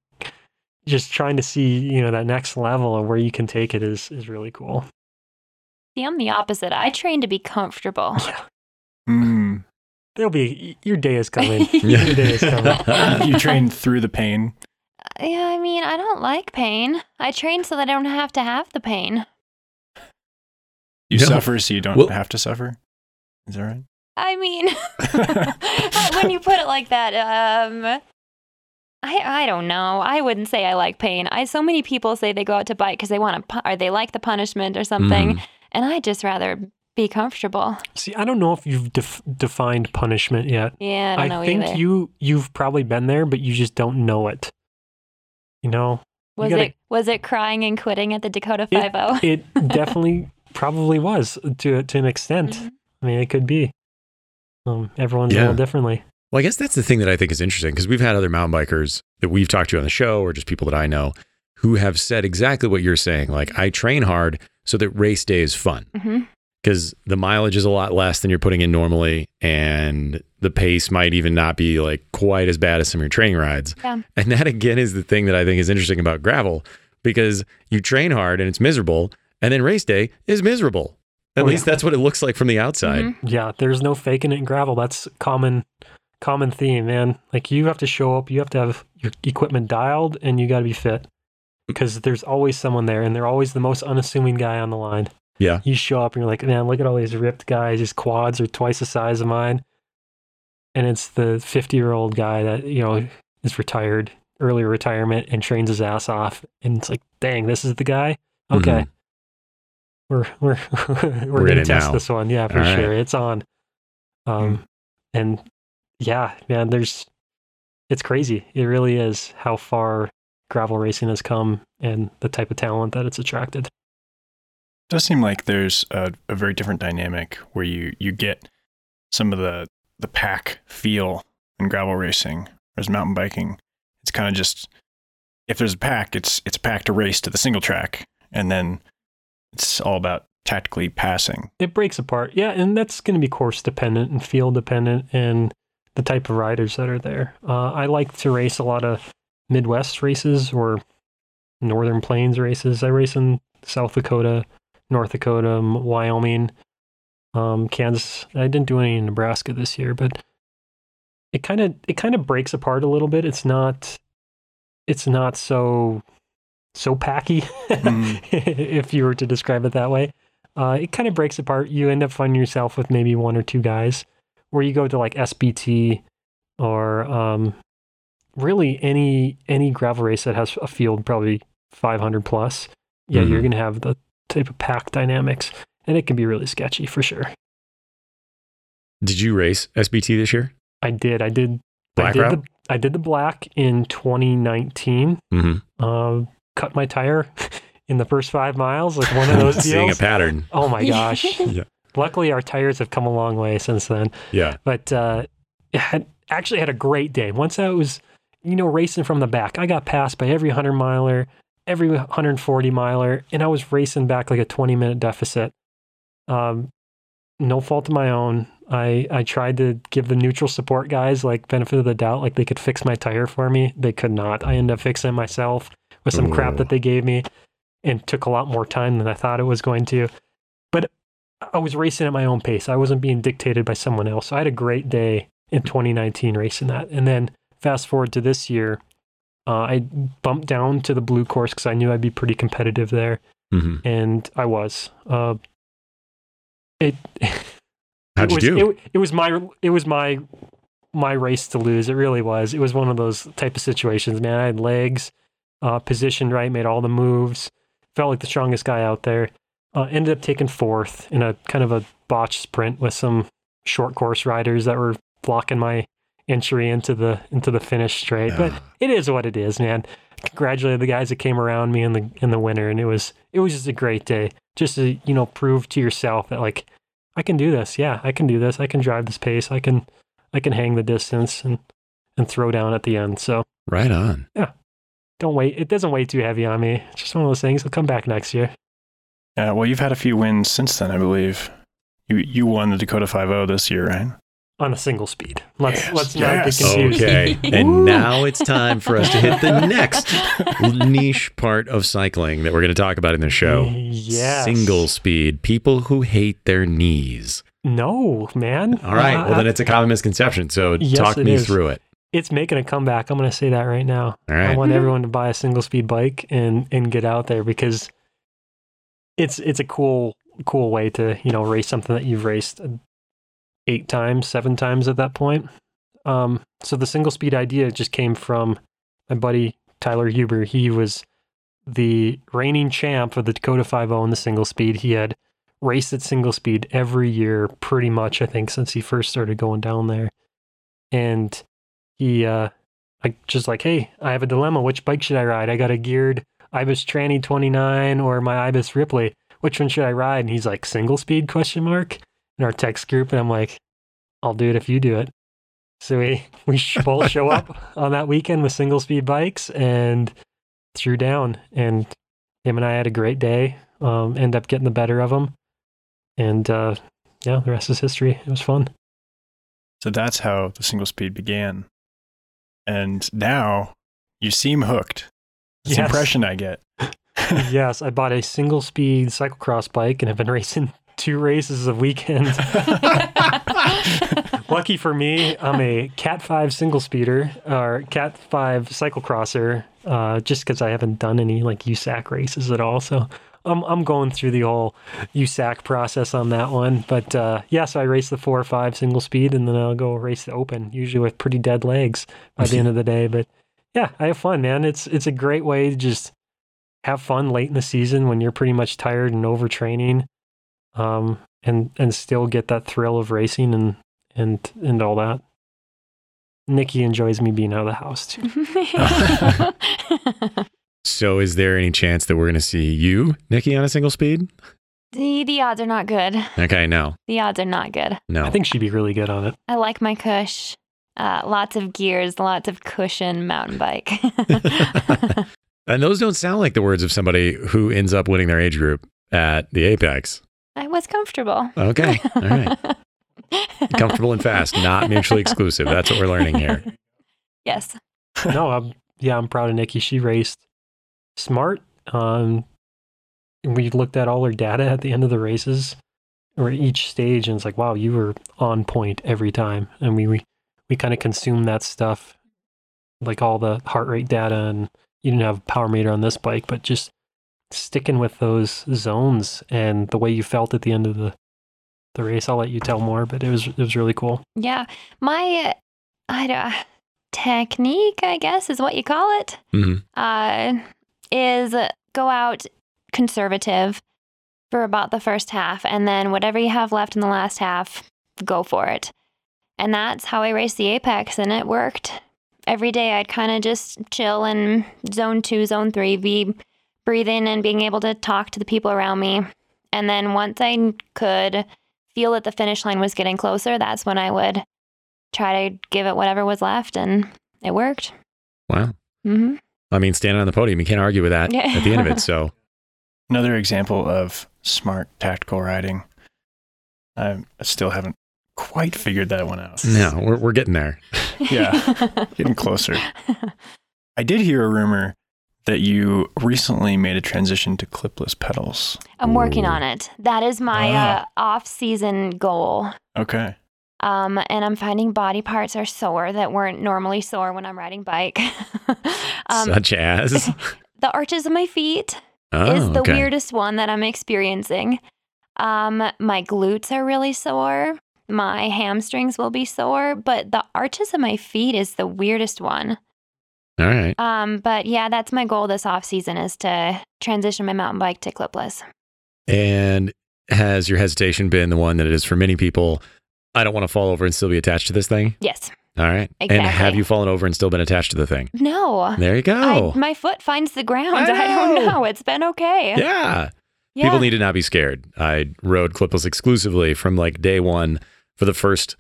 just trying to see you know that next level of where you can take it is is really cool. See, I'm the opposite. I train to be comfortable. Mm. There'll be your day is coming. Yeah. Your day is coming. you train through the pain. Yeah, I mean, I don't like pain. I train so that I don't have to have the pain. You No. suffer so you don't Well- have to suffer. Is that right? I mean, when you put it like that, um, I I don't know. I wouldn't say I like pain. I so many people say they go out to bike because they want to, pu- or they like the punishment or something, Mhm. And I just rather be comfortable. See, I don't know if you've def- defined punishment yet. Yeah, I don't know think either. you you've probably been there, but you just don't know it. You know, was gotta- it was it crying and quitting at the Dakota It- Five O? it definitely probably was to to an extent. Mhm. I mean, it could be. Um, everyone's a little differently. Well, I guess that's the thing that I think is interesting because we've had other mountain bikers that we've talked to on the show or just people that I know who have said exactly what you're saying. Like, I train hard so that race day is fun because the mileage is a lot less than you're putting in normally. And the pace might even not be like quite as bad as some of your training rides. Yeah. And that again is the thing that I think is interesting about gravel because you train hard and it's miserable. And then race day is miserable. At Oh, least yeah. that's what it looks like from the outside. Mhm. Yeah, there's no faking it in gravel. That's common common theme, man. Like you have to show up, you have to have your equipment dialed, and you got to be fit because there's always someone there, and they're always the most unassuming guy on the line. Yeah. You show up and you're like, man, look at all these ripped guys. His quads are twice the size of mine, and it's the 50 year old guy that you know is retired, early retirement, and trains his ass off. And it's like, dang, this is the guy. Okay. Mhm. We're we're we're, in gonna test now. this one, yeah, for All right. sure. It's on. Um, and yeah, man, there's it's crazy. It really is how far gravel racing has come and the type of talent that it's attracted. does seem like there's a, a very different dynamic where you you get some of the the pack feel in gravel racing whereas mountain biking it's kind of just if there's a pack it's it's a pack to race to the single track and then it's all about tactically passing. It breaks apart. Yeah, and that's going to be course dependent and field dependent and the type of riders that are there. Uh, I like to race a lot of Midwest races or Northern Plains races. I race in South Dakota, North Dakota, Wyoming, um, Kansas. I didn't do any in Nebraska this year, but it kind of it kind of breaks apart a little bit. It's not it's not so so packy, Mm. if you were to describe it that way. Uh, it kind of breaks apart. You end up finding yourself with maybe one or two guys, where you go to like SBT or um, really any any gravel race that has a field probably 500 plus. Yeah, you're Mhm. gonna have the type of pack dynamics, and it can be really sketchy for sure. Did you race SBT this year? I did. I did. Black I did route? the I did the black in 2019. Mm-hmm. Uh, cut my tire in the first five miles, like one of those Seeing a pattern. oh my gosh! Yeah. Luckily, our tires have come a long way since then. Yeah. But uh, it had, actually had a great day. Once I was, you know, racing from the back, I got passed by every 100 miler, every 140 miler, and I was racing back like a 20 minute deficit. Um, no fault of my own. I, I tried to give the neutral support guys like benefit of the doubt, like they could fix my tire for me. They could not. I ended up fixing it myself with some crap that they gave me and took a lot more time than I thought it was going to. But I was racing at my own pace. I wasn't being dictated by someone else. So I had a great day in 2019 racing that. And then fast forward to this year, uh, I bumped down to the blue course because I knew I'd be pretty competitive there, hmm and I was. Uh, it. How'd it you was, do? It, it was my it was my my race to lose. It really was. It was one of those type of situations, man. I had legs, uh, positioned right, made all the moves, felt like the strongest guy out there. Uh, ended up taking fourth in a kind of a botched sprint with some short course riders that were blocking my entry into the into the finish straight. But Ah. it is what it is, man. Congratulate the guys that came around me in the in the winter, and it was it was just a great day. Just to you know prove to yourself that like I can do this. Yeah, I can do this. I can drive this pace. I can I can hang the distance and and throw down at the end. So right on. Yeah. Don't wait. It doesn't weigh too heavy on me. It's just one of those things. I'll come back next year. Uh, well, you've had a few wins since then, I believe. You you won the Dakota 5 this year, right? On a single speed. Let's Yes, let's not yes. get confused. Okay. and now it's time for us to hit the next niche part of cycling that we're going to talk about in the show. Yes. Single speed. People who hate their knees. No, man. All right. Uh, Well, then it's a common misconception. So Yes, talk me is. through it. it's making a comeback. I'm going to say that right now. All I right. want Mhm. everyone to buy a single speed bike and and get out there because it's it's a cool cool way to you know race something that you've raced eight times, seven times at that point. Um, so the single speed idea just came from my buddy Tyler Huber. He was the reigning champ of the Dakota 5 in the single speed. He had raced at single speed every year, pretty much, I think, since he first started going down there. And he, uh, I just like, hey, I have a dilemma. Which bike should I ride? I got a geared Ibis Tranny 29 or my Ibis Ripley. Which one should I ride? And he's like, single speed question mark in our text group. And I'm like, I'll do it if you do it. So we, we both show up on that weekend with single speed bikes and threw down. And him and I had a great day. Um, end up getting the better of him. And uh, yeah, the rest is history. It was fun. So that's how the single speed began. And now you seem hooked. That's the impression I get. yes, I bought a single speed cyclocross bike and have been racing two races a weekend. Lucky for me, I'm a Cat 5 single speeder or Cat 5 cyclocrosser uh, just because I haven't done any like USAC races at all. So I'm, I'm going through the whole USAC process on that one. But uh, yeah, so I race the 4 or 5 single speed and then I'll go race the open, usually with pretty dead legs by the end of the day. But yeah, I have fun, man. It's, it's a great way to just have fun late in the season when you're pretty much tired and overtraining, um, and and still get that thrill of racing and and and all that. Nikki enjoys me being out of the house too. So is there any chance that we're going to see you, Nikki, on a single speed? the, the odds are not good. Okay. No. The odds are not good. No. I think she'd be really good on it. I like my cush. Uh, lots of gears, lots of cushion mountain bike. and those don't sound like the words of somebody who ends up winning their age group at the Apex. I was comfortable. Okay. All right. Comfortable and fast, not mutually exclusive. That's what we're learning here. yes. no, I'm, yeah, I'm proud of Nikki. She raced smart. Um, we looked at all her data at the end of the races or each stage, and it's like, wow, you were on point every time. And we we, we kind of consumed that stuff, like all the heart rate data, and you didn't have a power meter on this bike, but just sticking with those zones and the way you felt at the end of the the race. I'll let you tell more, but it was it was really cool. Yeah. My I don't, technique, I guess, is what you call it. Mhm. Uh, is go out conservative for about the first half, and then whatever you have left in the last half, go for it. And that's how I raced the Apex, and it worked. Every day I'd kind of just chill in zone two, zone three, be breathing and being able to talk to the people around me. And then once I could feel that the finish line was getting closer, that's when I would try to give it whatever was left, and it worked. Wow. hmm I mean, standing on the podium, you can't argue with that at the end of it. So, Another example of smart tactical riding. I still haven't quite figured that one out. no, we're, we're getting there. Yeah. Getting closer. I did hear a rumor that you recently made a transition to clipless pedals. I'm working Ooh. on it. That is my Ah. uh, off-season goal. Okay. Um, and I'm finding body parts are sore that weren't normally sore when I'm riding bike. um, Such as. the arches of my feet Oh, is the okay. weirdest one that I'm experiencing. Um, my glutes are really sore. My hamstrings will be sore, but the arches of my feet is the weirdest one. All right. Um, but yeah, that's my goal this off season is to transition my mountain bike to clipless. And has your hesitation been the one that it is for many people? I don't want to fall over and still be attached to this thing. Yes. All right. And have you fallen over and still been attached to the thing? No. There you go. I, my foot finds the ground. I don't Oh. know. It's been okay. yeah. Yeah. People need to not be scared. I rode clipless exclusively from like day one for the first,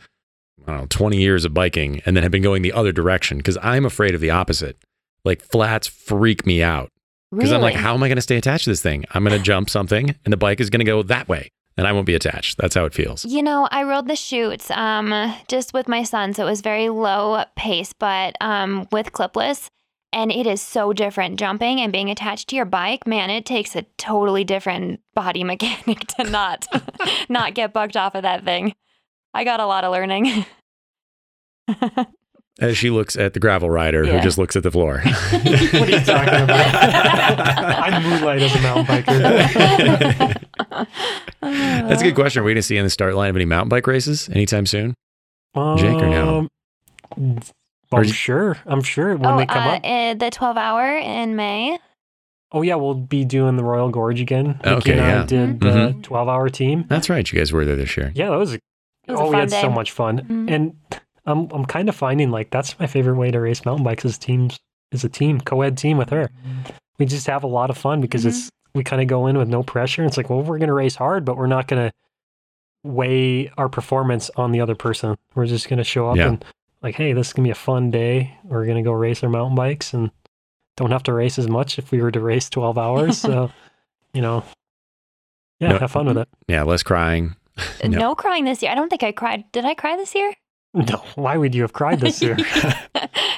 I don't know, 20 years of biking and then have been going the other direction because I'm afraid of the opposite. Like flats freak me out because I'm like, how am I going to stay attached to this thing? I'm going to jump something and the bike is going to go that way and I won't be attached. That's how it feels. You know, I rode the chutes um, just with my son, so it was very low pace, but um, with clipless, and it is so different. Jumping and being attached to your bike, man, it takes a totally different body mechanic to not not get bucked off of that thing. I got a lot of learning. As she looks at the gravel rider who just looks at the floor. What are you talking about? I'm moonlight as a mountain biker. That's a good question. Are we going to see in the start line of any mountain bike races anytime soon? Jake or no? Um, Or I'm you- sure. I'm sure when oh, they come uh, up. uh, the 12 hour in May. Oh yeah, we'll be doing the Royal Gorge again. Nikki Okay, and I yeah. did the Mhm. 12 hour team. That's right. You guys were there this year. Yeah, that was. Was a oh, we fun had so much fun, Mhm. and I'm I'm kind of finding like that's my favorite way to race mountain bikes is teams is a team co-ed team with her. We just have a lot of fun because Mhm. it's we kind of go in with no pressure. It's like, well, we're gonna race hard, but we're not gonna weigh our performance on the other person. We're just gonna show up Yeah. and like, hey, this is gonna be a fun day. We're gonna go race our mountain bikes and don't have to race as much if we were to race 12 hours. so, you know, yeah, No- have fun with it. Yeah, less crying. No. No crying this year. I don't think I cried. Did I cry this year? No, why would you have cried this year?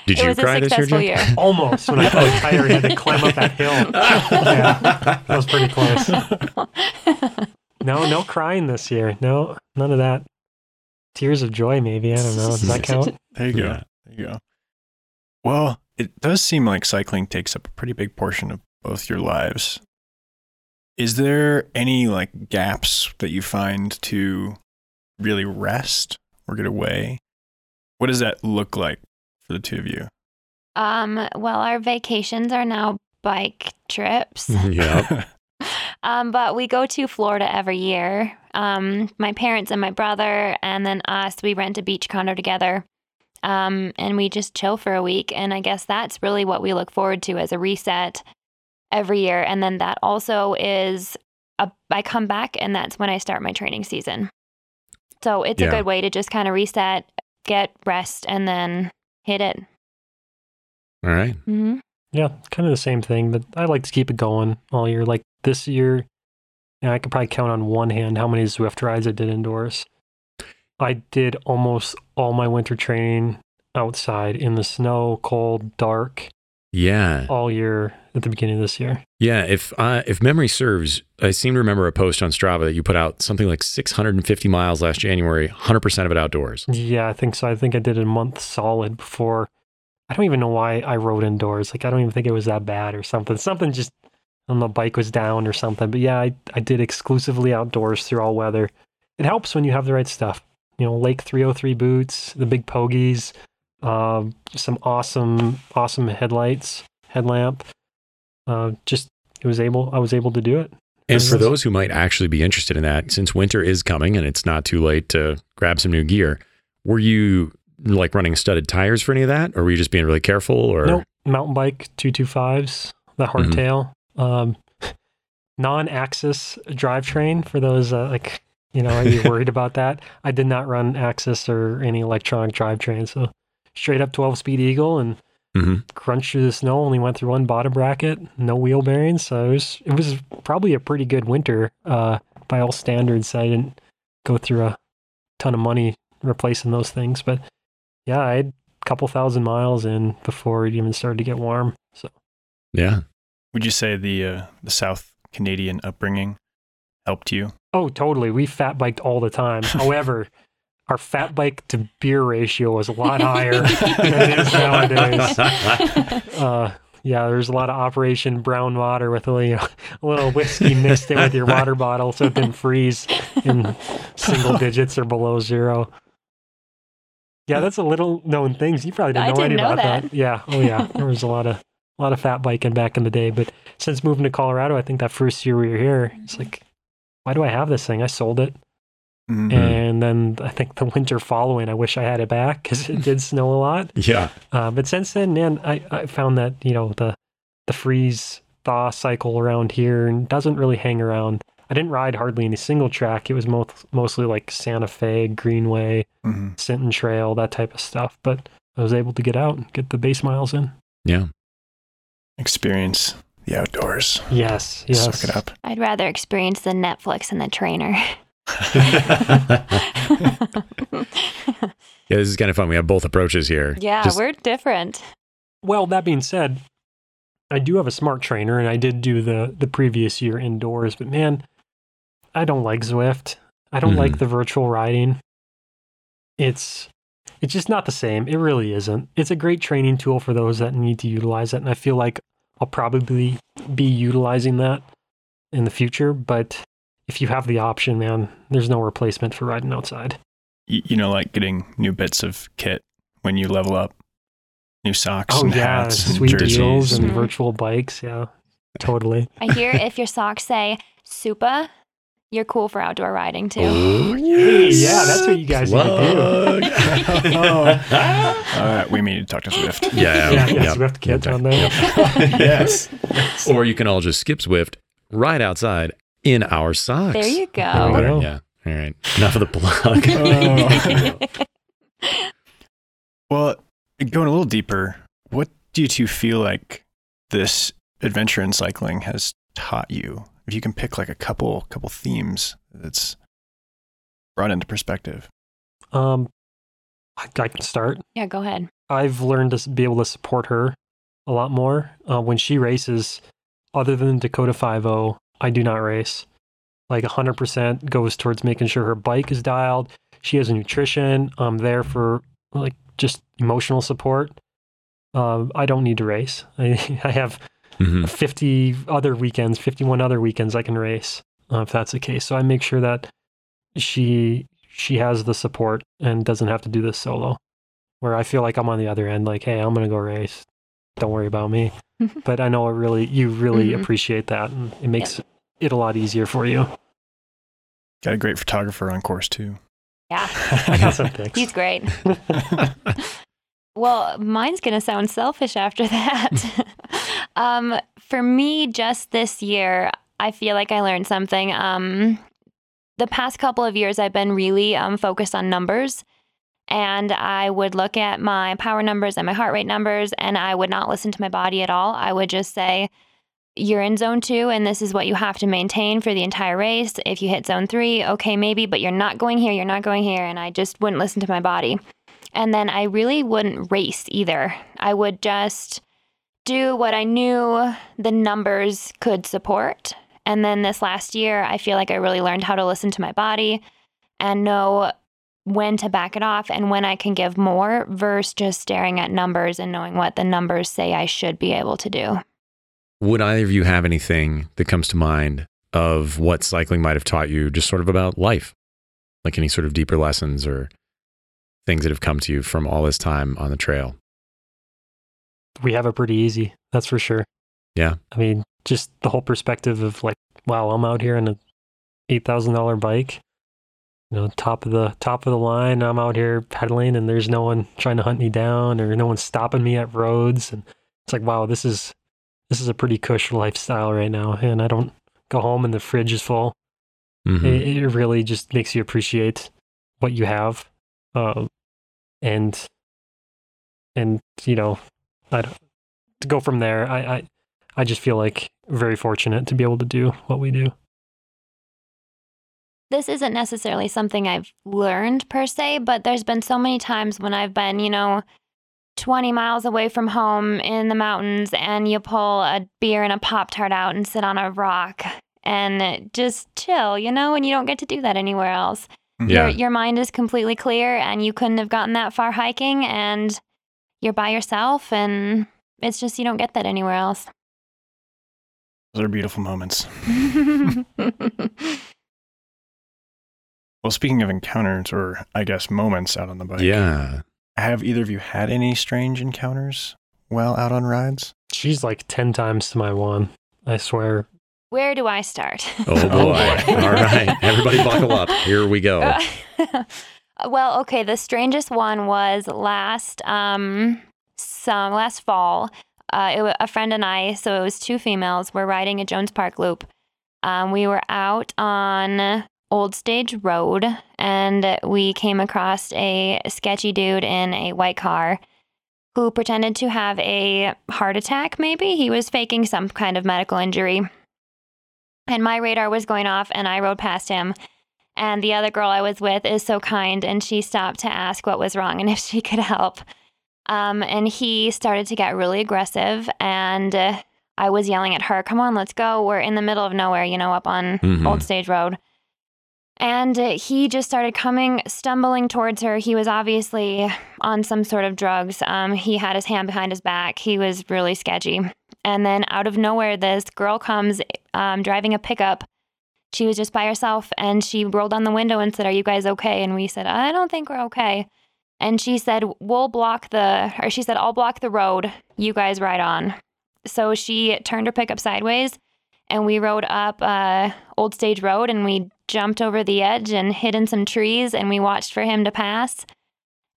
Did it you was cry a this year, successful year. Almost when I felt tired, I had to climb up that hill. Yeah, that was pretty close. No, no crying this year. No, none of that. Tears of joy, maybe. I don't know. Does that count? There you go. Yeah. There you go. Well, it does seem like cycling takes up a pretty big portion of both your lives. Is there any like gaps that you find to really rest or get away? What does that look like for the two of you? Um, well, our vacations are now bike trips. yeah. Um, but we go to Florida every year. Um, my parents and my brother, and then us, we rent a beach condo together. Um, and we just chill for a week. And I guess that's really what we look forward to as a reset every year. And then that also is a, I come back and that's when I start my training season. So it's Yeah. a good way to just kind of reset, get rest, and then hit it. All right. hmm Yeah, kind of the same thing, but I like to keep it going all year. Like this year, Yeah, I could probably count on one hand how many Zwift rides I did indoors. I did almost all my winter training outside in the snow, cold, dark, Yeah. all year at the beginning of this year. Yeah, if uh, if memory serves, I seem to remember a post on Strava that you put out something like 650 miles last January, 100% of it outdoors. Yeah, I think so. I think I did a month solid before. I don't even know why I rode indoors. Like I don't even think it was that bad or something. Something just on the bike was down or something. But yeah, I, I did exclusively outdoors through all weather. It helps when you have the right stuff. You know, Lake 303 boots, the big pogies, um, some awesome, awesome headlights, headlamp. Uh, just it was able. I was able to do it. And for those who might actually be interested in that, since winter is coming and it's not too late to grab some new gear, were you like running studded tires for any of that, or were you just being really careful? Or Nope. Mountain bike 225s, the Mhm. hardtail. Um, non-AXS drivetrain for those uh, like you know, are you worried about that? I did not run AXS or any electronic drivetrain, so straight up 12-speed Eagle and Mhm. crunched through the snow. Only went through one bottom bracket, no wheel bearings, so it was it was probably a pretty good winter uh, by all standards. I didn't go through a ton of money replacing those things, but yeah, I had a couple thousand miles in before it even started to get warm. So yeah, Would you say the uh, the South Canadian upbringing helped you? Oh, totally. We fat biked all the time. However, our fat bike to beer ratio was a lot higher than it is nowadays. Uh, yeah, there's a lot of Operation Brown Water with a little, a little whiskey mixed in with your water bottle so it didn't freeze in single digits or below zero. Yeah, that's a little known things. You probably didn't know didn't any know about that. that. Yeah. Oh yeah. There was a lot of a lot of fat biking back in the day. But since moving to Colorado, I think that first year we were here, it's like, why do I have this thing? I sold it. Mhm. And then I think the winter following, I wish I had it back because it did snow a lot. yeah, Uh, but since then, man, I, I found that you know the the freeze thaw cycle around here doesn't really hang around. I didn't ride hardly any single track. It was mo- mostly like Santa Fe, Greenway, Mhm. Sinton Trail, that type of stuff. But I was able to get out and get the base miles in. yeah. Experience the outdoors. Yes, yes. Suck it up. I'd rather experience the Netflix and the trainer. Yeah, this is kind of fun. We have both approaches here. yeah, Just- we're different. Well, that being said, I do have a smart trainer, and I did do the the previous year indoors. But man, I don't like Zwift. I don't Mhm. like the virtual riding. It's it's just not the same. It really isn't. It's a great training tool for those that need to utilize it, and I feel like I'll probably be utilizing that in the future. But if you have the option, man, there's no replacement for riding outside. You, you know, like getting new bits of kit when you level up, new socks Oh and yeah, hats and sweet jerseys. deals and Mhm. virtual bikes. Yeah, totally. I hear if your socks say Supa, you're cool for outdoor riding too. Oh, Hey, yes. yeah, that's what you guys need Plug. to All right, we need to talk to Zwift. yeah, yeah, yeah, yeah, yeah. Zwift kids Yeah, on there. yes. Or you can all just skip Zwift, ride outside in our socks. There you There we go. Better, go. Yeah. All right. Enough of the plug. Oh. Well, going a little deeper, what do you two feel like this adventure in cycling has taught you? If you can pick like a couple couple themes that's brought into perspective. Um, I, I can start. yeah, go ahead. I've learned to be able to support her a lot more uh, when she races. Other than Dakota 5.0, I do not race. Like 100% goes towards making sure her bike is dialed. She has a nutrition. I'm there for like just emotional support. Um, I don't need to race. I, I have Mhm. 50 other weekends, 51 other weekends I can race uh, if that's the case. So I make sure that she she has the support and doesn't have to do this solo. Where I feel like I'm on the other end, like, hey, I'm gonna go race. Don't worry about me. but I know I really you really Mhm. appreciate that, and it makes it a lot easier for you. Got a great photographer on course too. Yeah, I got some pics. he's great. Well, mine's going to sound selfish after that. um, for me, just this year, I feel like I learned something. Um, the past couple of years, I've been really um, focused on numbers. And I would look at my power numbers and my heart rate numbers, and I would not listen to my body at all. I would just say, you're in zone two and this is what you have to maintain for the entire race. If you hit zone three, okay, maybe, but you're not going here, you're not going here. And I just wouldn't listen to my body. And then I really wouldn't race either. I would just do what I knew the numbers could support. And then this last year, I feel like I really learned how to listen to my body and know when to back it off and when I can give more versus just staring at numbers and knowing what the numbers say I should be able to do. Would either of you have anything that comes to mind of what cycling might have taught you, just sort of about life? Like any sort of deeper lessons or things that have come to you from all this time on the trail? We have it pretty easy, that's for sure. Yeah. I mean, just the whole perspective of like, wow, I'm out here in a eight thousand dollar bike, you know, top of the top of the line. I'm out here pedaling, and there's no one trying to hunt me down, or no one stopping me at roads. And it's like, wow, this is this is a pretty cush lifestyle right now. And I don't go home and the fridge is full. Mhm. It, it really just makes you appreciate what you have, um, and and you know, I don't, to go from there. I, I I just feel like very fortunate to be able to do what we do. This isn't necessarily something I've learned per se, but there's been so many times when I've been, you know, 20 miles away from home in the mountains and you pull a beer and a Pop Tart out and sit on a rock and just chill, you know, and you don't get to do that anywhere else. Mm-hmm. Yeah. Your, your mind is completely clear and you couldn't have gotten that far hiking and you're by yourself and it's just you don't get that anywhere else. Those are beautiful moments. Well, speaking of encounters, or I guess moments out on the bike, Yeah. have either of you had any strange encounters while out on rides? She's like ten times to my one. I swear. Where do I start? Oh boy. boy. All right. Everybody buckle up. Here we go. well, okay. The strangest one was last um some last fall. Uh, it, a friend and I, so it was two females, were riding a Jones Park loop. Um, we were out on Old Stage Road, and we came across a sketchy dude in a white car who pretended to have a heart attack. Maybe he was faking some kind of medical injury. And my radar was going off, and I rode past him. And the other girl I was with is so kind, and she stopped to ask what was wrong and if she could help. Um, and he started to get really aggressive, and uh, I was yelling at her, "Come on, let's go! We're in the middle of nowhere, you know, up on Mhm. Old Stage Road." And uh, he just started coming, stumbling towards her. He was obviously on some sort of drugs. Um, he had his hand behind his back. He was really sketchy. And then out of nowhere, this girl comes um, driving a pickup she was just by herself and she rolled down the window and said, Are you guys okay? And we said, I don't think we're okay. And she said, We'll block the, or she said, I'll block the road. You guys ride on. So she turned her pickup sideways and we rode up uh, Old Stage Road and we jumped over the edge and hid in some trees and we watched for him to pass.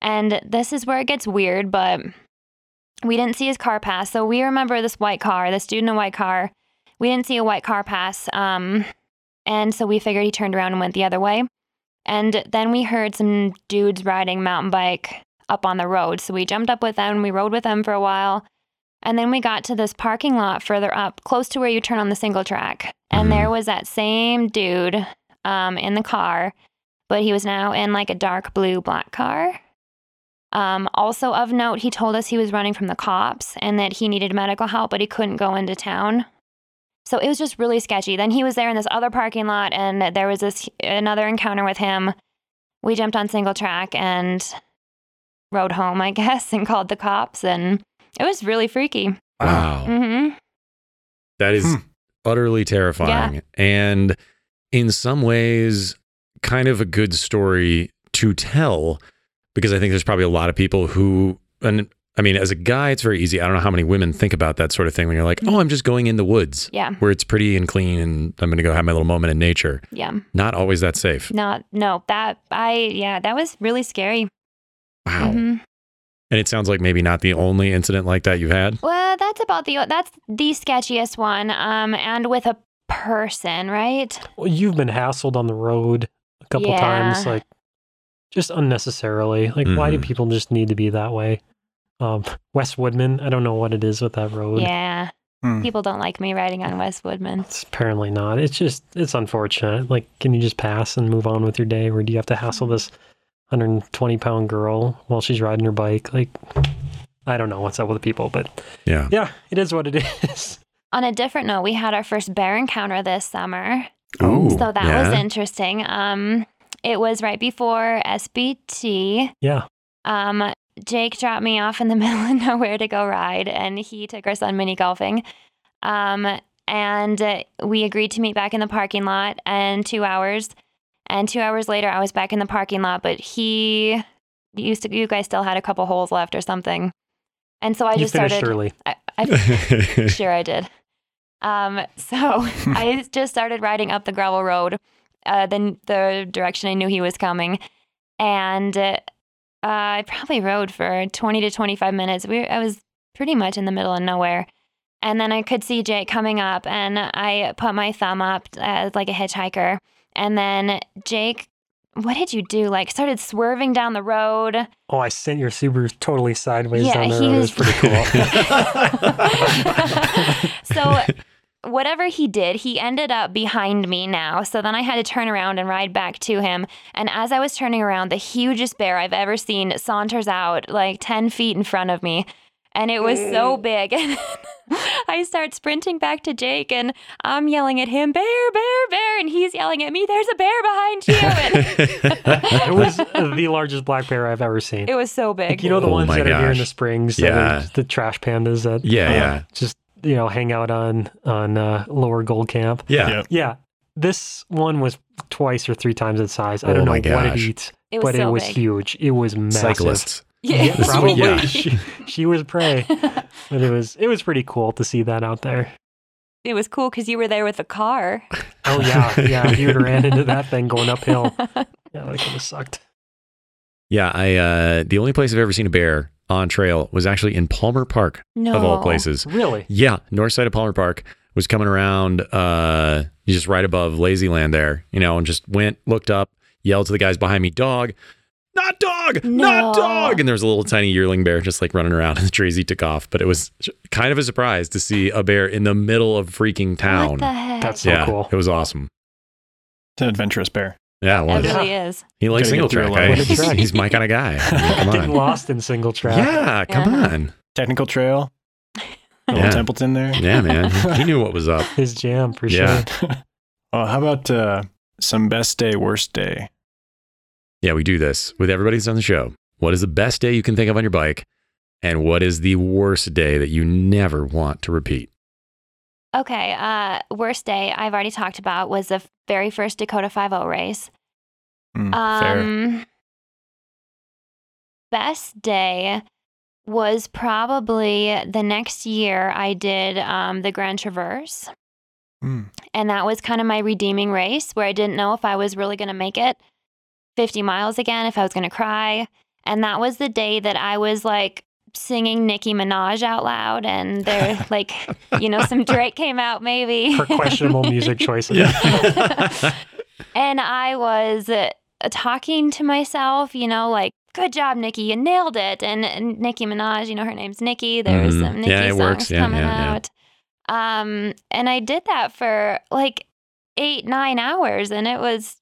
And this is where it gets weird, but we didn't see his car pass. So we remember this white car, this dude in a white car. We didn't see a white car pass. Um, and so we figured he turned around and went the other way. And then we heard some dudes riding mountain bike up on the road. So we jumped up with them. We rode with them for a while. And then we got to this parking lot further up, close to where you turn on the single track. And there was that same dude um, in the car, but he was now in like a dark blue black car. Um, also, of note, he told us he was running from the cops and that he needed medical help, but he couldn't go into town. So it was just really sketchy. Then he was there in this other parking lot, and there was this another encounter with him. We jumped on single track and rode home, I guess, and called the cops, and it was really freaky. Wow. hmm That is Hmm. utterly terrifying. And in some ways, kind of a good story to tell because I think there's probably a lot of people who, and I mean, as a guy, it's very easy. I don't know how many women think about that sort of thing when you're like, oh, I'm just going in the woods Yeah, where it's pretty and clean and I'm going to go have my little moment in nature. yeah. Not always that safe. Not no that I yeah that was really scary. Wow. Mhm. And it sounds like maybe not the only incident like that you've had. Well, that's about the that's the sketchiest one. Um, and with a person, right? Well, you've been hassled on the road a couple times, like just unnecessarily. Like, why do Mhm. people just need to be that way? Um, West Woodmen, I don't know what it is with that road. Yeah. Hmm. People don't like me riding on West Woodmen. It's apparently not. It's just it's unfortunate. Like, can you just pass and move on with your day, or do you have to hassle this 120 pound girl while she's riding her bike? Like, I don't know what's up with people, but Yeah. yeah, it is what it is. On a different note, we had our first bear encounter this summer. Ooh, so that yeah. was interesting. Um, it was right before SBT. Yeah, Um, Jake dropped me off in the middle of nowhere to go ride, and he took our son mini golfing. Um, and uh, we agreed to meet back in the parking lot in two hours. And two hours later, I was back in the parking lot, but he used to. You guys still had a couple holes left or something, and so I you just started. early. I, I sure I did. Um, so I just started riding up the gravel road, uh, the the direction I knew he was coming, and uh, I probably rode for twenty to twenty five minutes. We I was pretty much in the middle of nowhere, and then I could see Jake coming up, and I put my thumb up as like a hitchhiker, and then Jake. What did you do? Like started swerving down the road. Oh, I sent your Subaru totally sideways Yeah, down the he road. It was- was pretty cool. so whatever he did, he ended up behind me now. So then I had to turn around and ride back to him. And as I was turning around, the hugest bear I've ever seen saunters out like 10 feet in front of me. And it was so big. And I start sprinting back to Jake and I'm yelling at him, Bear, bear, bear. And he's yelling at me, There's a bear behind you. It was the largest black bear I've ever seen. it was so big. Like, big. you know the Oh ones my that are here in the springs, that Yeah. the trash pandas that Yeah, uh, yeah. just you know hang out on on uh, Lower Gold Camp. yeah. Yep. Yeah, this one was twice or three times its size. I Oh don't know my what it eats, it but so it was big. huge. It was massive. Cyclists. Yeah, Yeah, probably. Yeah. She, she was prey, but it was it was pretty cool to see that out there. it was cool because you were there with the car. Oh yeah, yeah. If you would ran into that thing going uphill, yeah, that could have sucked. Yeah, I uh the only place I've ever seen a bear on trail was actually in Palmer Park no. of all places. Really? Yeah, north side of Palmer Park was coming around uh just right above Lazyland there, you know, and just went, looked up, yelled to the guys behind me, dog, not dog, not dog. And there was a little tiny yearling bear just like running around in the trees he took off. But it was kind of a surprise to see a bear in the middle of freaking town. What the heck? That's so yeah, cool. it was awesome. It's an adventurous bear. Yeah, it It was. Yeah. really is. He likes single get track. lot I- of What a track. he's my kind of guy. I mean, come Getting on. lost in single track. Yeah, come Yeah. on. Technical trail. Little Yeah. Templeton there. Yeah, man. He knew what was up. His jam for Yeah. sure. Oh, how about uh, some best day, worst day? Yeah, we do this with everybody that's on the show. What is the best day you can think of on your bike? And what is the worst day that you never want to repeat? Okay, uh, worst day I've already talked about was the very first Dakota 5 race. Mm, fair. Um, best day was probably the next year I did um, the Grand Traverse. Mm. And that was kind of my redeeming race where I didn't know if I was really going to make it 50 miles again, if I was going to cry. And that was the day that I was like singing Nicki Minaj out loud. And there, like, you know, some Drake came out maybe. Her questionable music choices. and I was uh, talking to myself, you know, like, good job, Nikki, you nailed it. And, and Nicki Minaj, you know, her name's Nikki. There was Mhm. some Nikki Yeah, songs works. Yeah, coming yeah, yeah. out. Um, and I did that for like eight, nine hours, and it was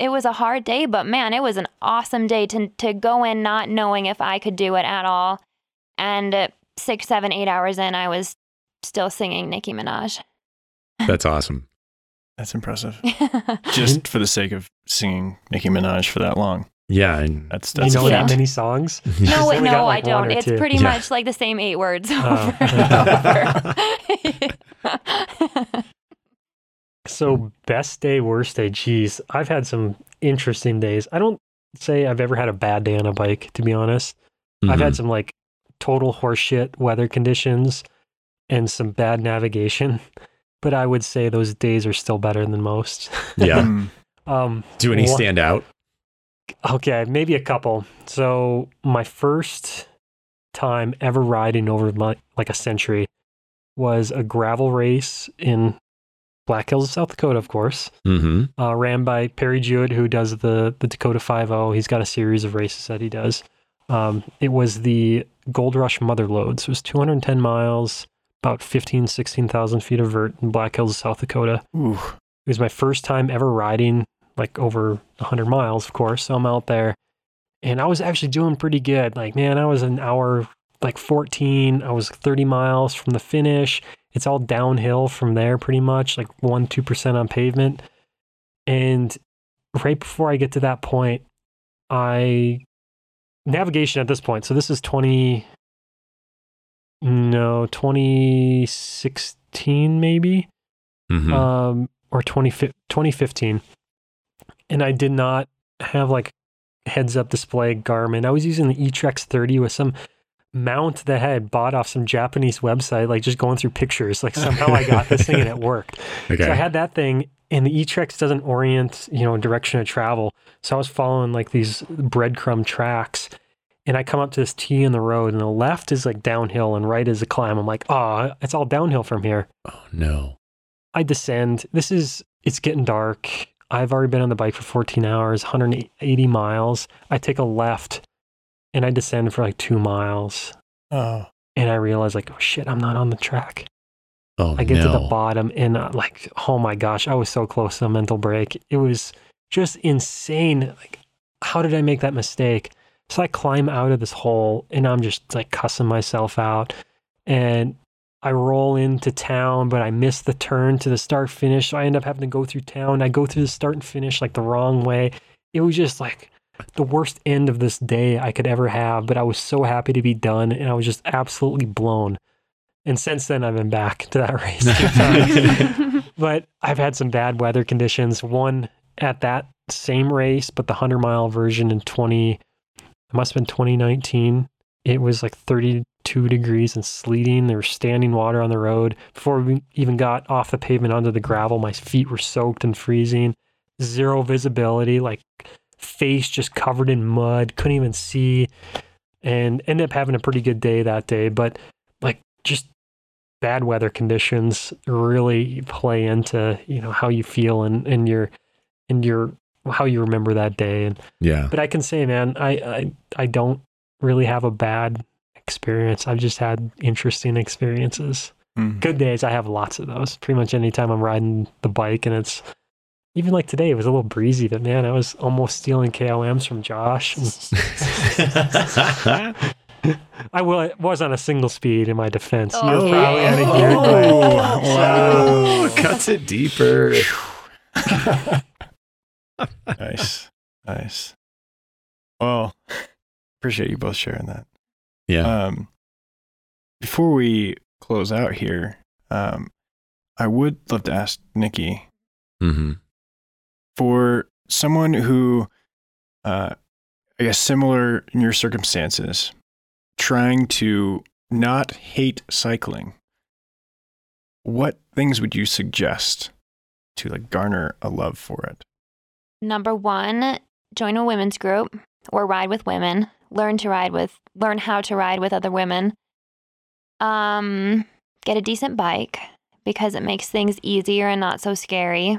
it was a hard day, but man, it was an awesome day to to go in not knowing if I could do it at all. And uh, six, seven, eight hours in, I was still singing Nicki Minaj. That's awesome. That's impressive. Just for the sake of singing Nicki Minaj for that long. Yeah. And That's You that's know Yeah. that many songs? No, She's wait, only no, got, like, I don't. It's two. pretty Yeah. much like the same eight words Oh. over and over. So best day, worst day. Geez, I've had some interesting days. I don't say I've ever had a bad day on a bike, to be honest. I've Mhm. had some like total horseshit weather conditions and some bad navigation, but I would say those days are still better than most. yeah. Mm. um, Do any Wha- stand out? Okay, maybe a couple. So my first time ever riding over my, like a century was a gravel race in Black Hills, South Dakota, of course. Mm-hmm. Uh, ran by Perry Jewett, who does the the Dakota Five O. He's got a series of races that he does. Um, it was the Gold Rush Mother Lodes. It was 210 miles, about 15, 16,000 feet of vert in Black Hills, South Dakota. Ooh. It was my first time ever riding like over 100 miles, of course. So I'm out there and I was actually doing pretty good. Like, man, I was an hour, like 14. I was 30 miles from the finish. It's all downhill from there, pretty much, like 1%, 2% on pavement. And right before I get to that point, I navigation at this point. So this is 20, no, 2016 maybe, Mhm. um, or 20, 2015. And I did not have like heads up display Garmin. I was using the eTrex 30 with some mount that I had bought off some Japanese website, like just going through pictures. Like somehow I got this thing and it worked. okay. So I had that thing, and the eTrex doesn't orient, you know, direction of travel. So I was following like these breadcrumb tracks, and I come up to this T in the road, and the left is like downhill, and right is a climb. I'm like, oh, it's all downhill from here. oh no. I descend. This is it's getting dark. I've already been on the bike for 14 hours, 180 miles. I take a left, and I descend for like two miles, Oh. and I realize like, oh shit, I'm not on the track. Oh I get no. to the bottom and uh, like, oh my gosh, I was so close to a mental break. It was just insane. Like, how did I make that mistake? So I climb out of this hole and I'm just like cussing myself out. And I roll into town, but I miss the turn to the start finish. So I end up having to go through town. I go through the start and finish like the wrong way. It was just like the worst end of this day I could ever have. But I was so happy to be done and I was just absolutely blown. And since then, I've been back to that race. a few times. but I've had some bad weather conditions. One at that same race, but the 100 mile version in 20, it must have been 2019. It was like 32 degrees and sleeting. There was standing water on the road. Before we even got off the pavement onto the gravel, my feet were soaked and freezing. Zero visibility, like face just covered in mud. Couldn't even see. And ended up having a pretty good day that day. But like just bad weather conditions really play into you know how you feel and and your and your how you remember that day and yeah. but i can say man i i, I don't really have a bad experience i've just had interesting experiences Mm. good days i have lots of those pretty much anytime i'm riding the bike and it's even like today it was a little breezy but man i was almost stealing koms from josh and i wa- was on a single speed in my defense you were Oh. probably on a gear Oh, bike. wow. Oh, cuts it deeper. nice. Nice. Well, appreciate you both sharing that. Yeah. Um, before we close out here, um, I would love to ask Nikki hmm for someone who, uh, I guess, similar in your circumstances, trying to not hate cycling. What things would you suggest to like garner a love for it? Number one, join a women's group or ride with women. Learn to ride with, learn how to ride with other women. Um, get a decent bike because it makes things easier and not so scary.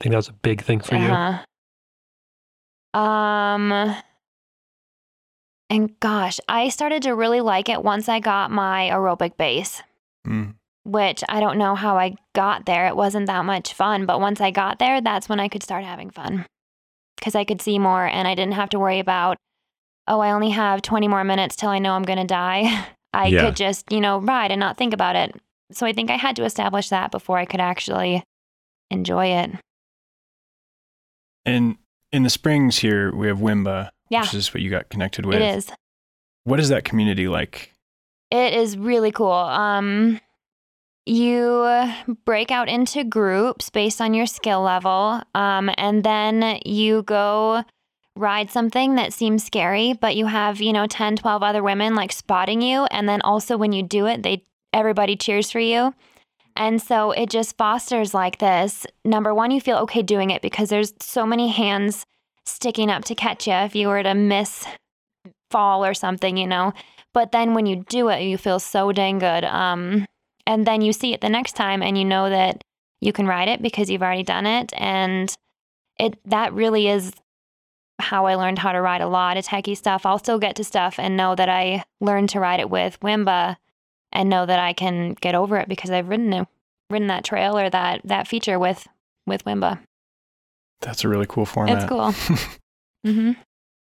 I think that was a big thing for you. Uh-huh. Um, and gosh, I started to really like it once I got my aerobic base, Mm. which I don't know how I got there. It wasn't that much fun, but once I got there, that's when I could start having fun because I could see more and I didn't have to worry about, oh, I only have 20 more minutes till I know I'm going to die. I Yeah. could just, you know, ride and not think about it. So I think I had to establish that before I could actually enjoy it. And in the springs here, we have Wimba, Yeah, which is what you got connected with. it is. What is that community like? It is really cool. Um, you break out into groups based on your skill level, um, and then you go ride something that seems scary, but you have, you know, 10, 12 other women like spotting you. And then also when you do it, they everybody cheers for you. And so it just fosters like this. Number one, you feel okay doing it because there's so many hands sticking up to catch you if you were to miss fall or something, you know. But then when you do it, you feel so dang good. Um, and then you see it the next time and you know that you can ride it because you've already done it. And it that really is how I learned how to ride a lot of techie stuff. I'll still get to stuff and know that I learned to ride it with Wimba and know that I can get over it because I've ridden it, ridden that trail or that that feature with with Wimba. That's a really cool format. It's cool. mm-hmm.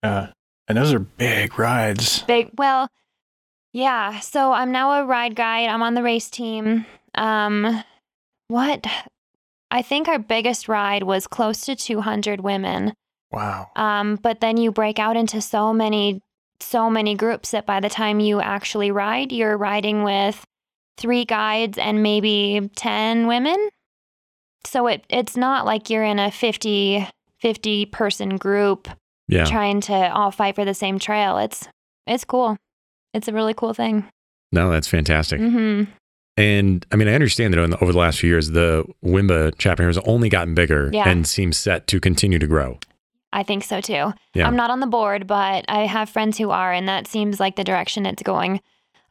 Uh, and those are big rides. Big. Well, yeah. So I'm now a ride guide. I'm on the race team. Um, what? I think our biggest ride was close to 200 women. Wow. Um, but then you break out into so many, so many groups that by the time you actually ride, you're riding with three guides and maybe 10 women. So it it's not like you're in a 50, 50 person group Yeah. trying to all fight for the same trail. It's it's cool. It's a really cool thing. No, that's fantastic. hmm And I mean, I understand that in the, over the last few years, the Wimba chapter has only gotten bigger Yeah. and seems set to continue to grow. I think so too. Yeah. I'm not on the board, but I have friends who are, and that seems like the direction it's going.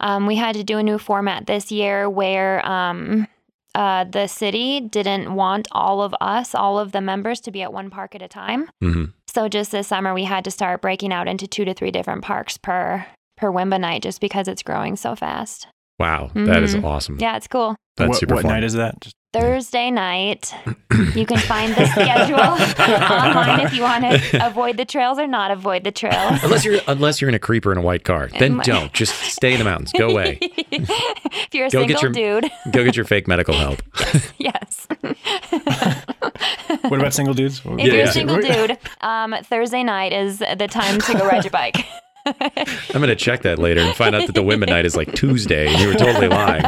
Um, we had to do a new format this year where um, uh, the city didn't want all of us, all of the members, to be at one park at a time. hmm So just this summer, we had to start breaking out into two to three different parks per per Wimba night, just because it's growing so fast. Wow. That is Mhm. awesome. Yeah, it's cool. That's what super what fun. night is that? Just, Thursday night. You can find the schedule online if you want to avoid the trails or not avoid the trails. unless you're unless you're in a creeper in a white car, then don't. Just stay in the mountains. Go away. if you're a Go get single dude, Go get your fake medical help. yes. what about single dudes? If Yeah, you're yeah. a single dude, um, Thursday night is the time to go ride your bike. I'm gonna check that later and find out that the women night is like Tuesday, and you were totally lying.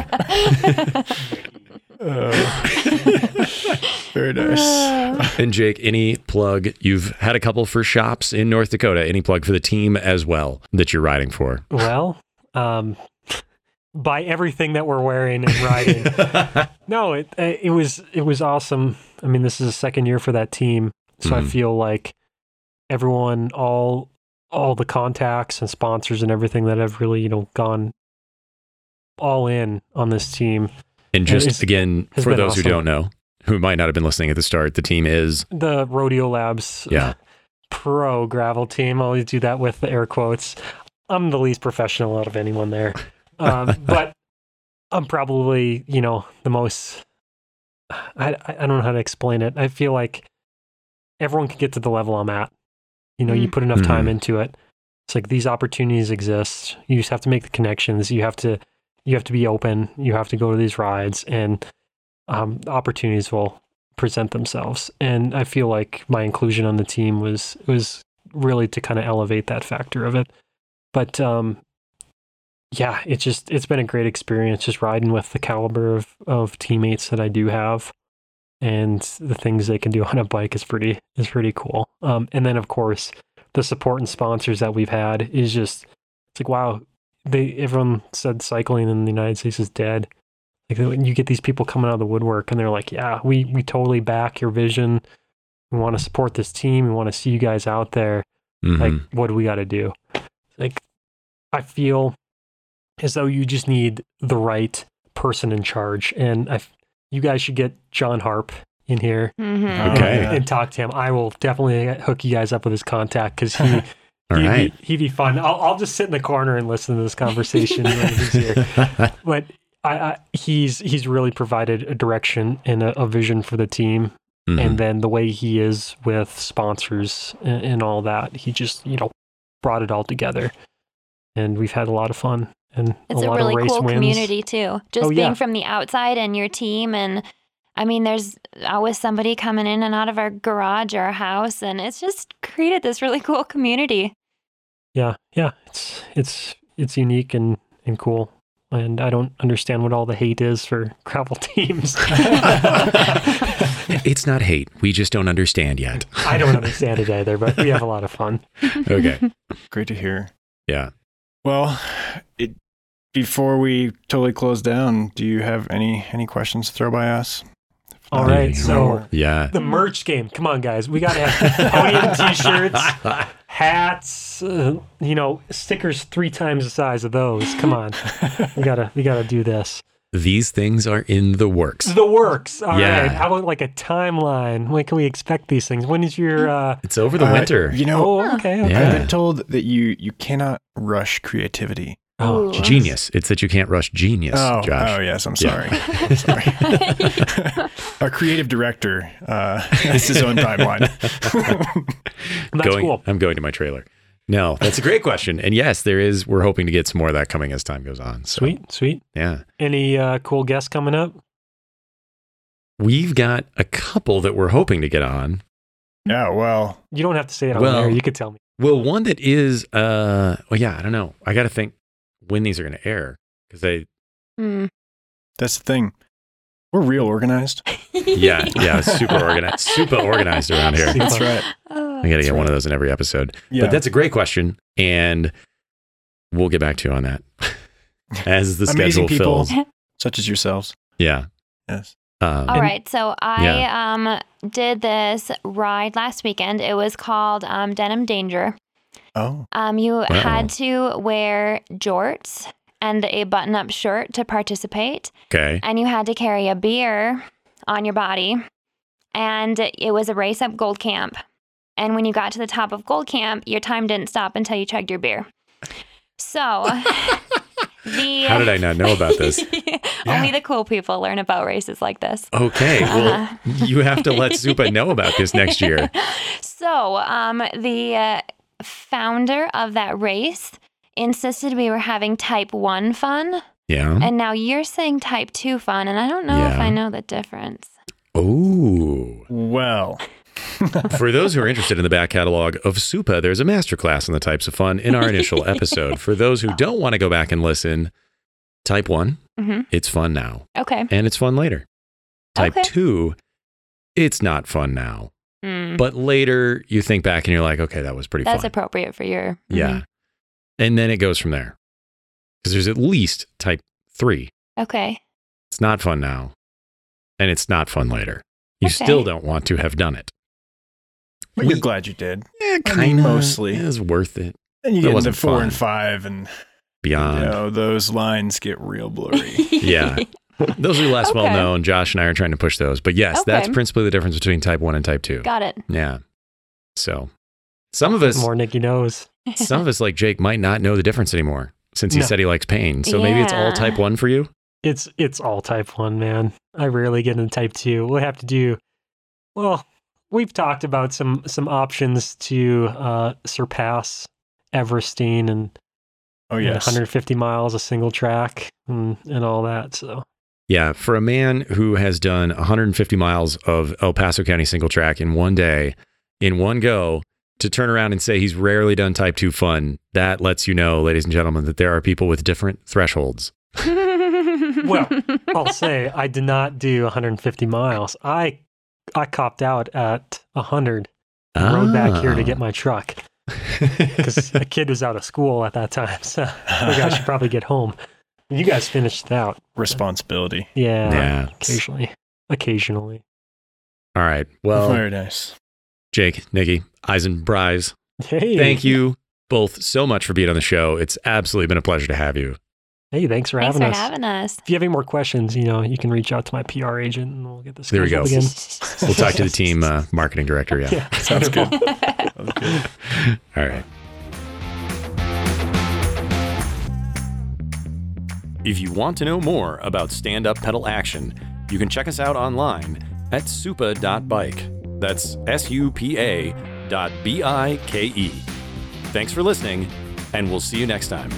Very nice. And Jake, any plug? You've had a couple for shops in North Dakota. Any plug for the team as well that you're riding for? Well, um, buy everything that we're wearing and riding. no, it it was it was awesome. I mean, this is the second year for that team, so I Mhm. feel like everyone, all all the contacts and sponsors and everything that have really you know gone all in on this team. And It's- just again, for been those who don't know, who might not have been listening at the start, the team is The Rodeo Labs Yeah. pro gravel team. I always do that with the air quotes. I'm the least professional out of anyone there. Um, but I'm probably, you know, the most. I, I I don't know how to explain it. I feel like everyone can get to the level I'm at. You know, you Mm. put enough time Mhm. into it. It's like these opportunities exist. You just have to make the connections. You have to you have to be open. You have to go to these rides, and um, opportunities will present themselves. And I feel like my inclusion on the team was was really to kind of elevate that factor of it. But um, yeah, it's just it's been a great experience just riding with the caliber of, of teammates that I do have. And the things they can do on a bike is pretty is pretty cool. Um, and then of course the support and sponsors that we've had is just it's like wow they everyone said cycling in the United States is dead. Like when you get these people coming out of the woodwork and they're like, yeah, we we totally back your vision. We want to support this team. We want to see you guys out there. Mhm. Like, what do we got to do? Like, I feel as though you just need the right person in charge, and I, you guys should get John Harp in here hmm Okay. and, and talk to him. I will definitely hook you guys up with his contact because he All he'd, right. be, he'd be fun. I'll, I'll just sit in the corner and listen to this conversation when he's here. But I, I, he's he's really provided a direction and a, a vision for the team, Mhm. and then the way he is with sponsors and, and all that, he just you know brought it all together, and we've had a lot of fun and It's a a, lot really of race cool wins. community too. Just Oh, being yeah. from the outside and your team and I mean there's always somebody coming in and out of our garage or our house and it's just created this really cool community. Yeah, yeah, it's it's it's unique and and cool. And I don't understand what all the hate is for gravel teams. it's not hate. We just don't understand yet. I don't understand it either, but we have a lot of fun. Okay. Great to hear. Yeah. Well, it, before we totally close down, do you have any any questions to throw by us? All right, you so Yeah. the merch game. Come on, guys. We got to have podium t-shirts, hats, uh, you know, stickers three times the size of those. Come on. We got to we got to do this. These things are in the works. The works. All right. Yeah. How about like a timeline? When can we expect these things? When is your uh It's over the uh, winter. You know, Oh, okay. okay. Yeah. I've been told that you you cannot rush creativity. Oh, Ooh. Genius. It's that you can't rush genius, oh, Josh. oh yes, I'm Yeah. sorry. sorry. Our creative director uh, has his own timeline. That's going, cool. I'm going to my trailer. No, that's a great question. And yes, there is. We're hoping to get some more of that coming as time goes on. So, Sweet, sweet. Yeah. Any uh, cool guests coming up? We've got a couple that we're hoping to get on. yeah, well, You don't have to say it on Well- there. You could tell me. Well, one that is, uh, well, yeah, I don't know. I got to think when these are going to air because they, Hmm. that's the thing. We're real organized. yeah, yeah, super organized, super organized around here. That's right. Oh. I got to That's get one of those in every episode. Yeah. But that's a great question, and we'll get back to you on that as the Amazing schedule people. fills. such as yourselves. Yeah. Yes. Um, All right, so I um did this ride last weekend. It was called um, Denim Danger. Oh, Um, you had to wear jorts and a button-up shirt to participate, Okay. and you had to carry a beer on your body. And it was a race up Gold Camp. And when you got to the top of Gold Camp, your time didn't stop until you chugged your beer. So the How did I not know about this? Only the cool people learn about races like this. Okay. Well, Uh-huh. you have to let Supa know about this next year. So, um, the uh, founder of that race insisted we were having type 1 fun, Yeah. and now you're saying type 2 fun, and I don't know if I know the difference. Oh. well. For those who are interested in the back catalog of Supa, there's a masterclass on the types of fun in our initial episode. For those who don't want to go back and listen, type one, hmm it's fun now, Okay. and it's fun later. Type Okay. two, it's not fun now, Mm, but later you think back and you're like, okay, that was pretty That's fun. appropriate for your. yeah. mhm. And then it goes from there. Because there's at least type three. Okay. It's not fun now, and it's not fun later. You Okay. still don't want to have done it. But We- you're glad you did. Yeah, kind of. mostly. It was worth it. And you get into four fun. and five, and Beyond. you know those lines get real blurry. Yeah. Those are less well known. Josh and I are trying to push those. But yes, that's principally the difference between type 1 and type 2. Got it. Yeah. So some of us More Nikki knows. some of us like Jake might not know the difference anymore since he No. said he likes pain. So maybe it's all type 1 for you? It's it's all type one, man. I rarely get into type two. We'll have to do. Well, we've talked about some some options to uh, surpass Everesting and, Oh and yes. 150 miles a single track and, and all that. So Yeah, for a man who has done 150 miles of El Paso County single track in one day, in one go, to turn around and say he's rarely done type 2 fun, that lets you know, ladies and gentlemen, that there are people with different thresholds. Well, I'll say I did not do 150 miles. I I copped out at 100. Rode back here to get ah. my truck because a kid was out of school at that time. So I I should probably get home. You guys finished it out. Responsibility. Yeah. Yeah. Occasionally. Occasionally. All right. Well, Very nice. Jake, Nikki, Eisen, Bryce, Hey. thank you both so much for being on the show. It's absolutely been a pleasure to have you. Hey, thanks for having us. Thanks having for us. having us. if you have any more questions, you know, you can reach out to my PR agent and we'll get this There we go. again. We'll talk to the team uh, marketing director. Yeah. Yeah. Sounds good. Sounds good. All right. If you want to know more about stand up pedal action, you can check us out online at supa.bike. That's S U P A dot B I K E. Thanks for listening, and we'll see you next time.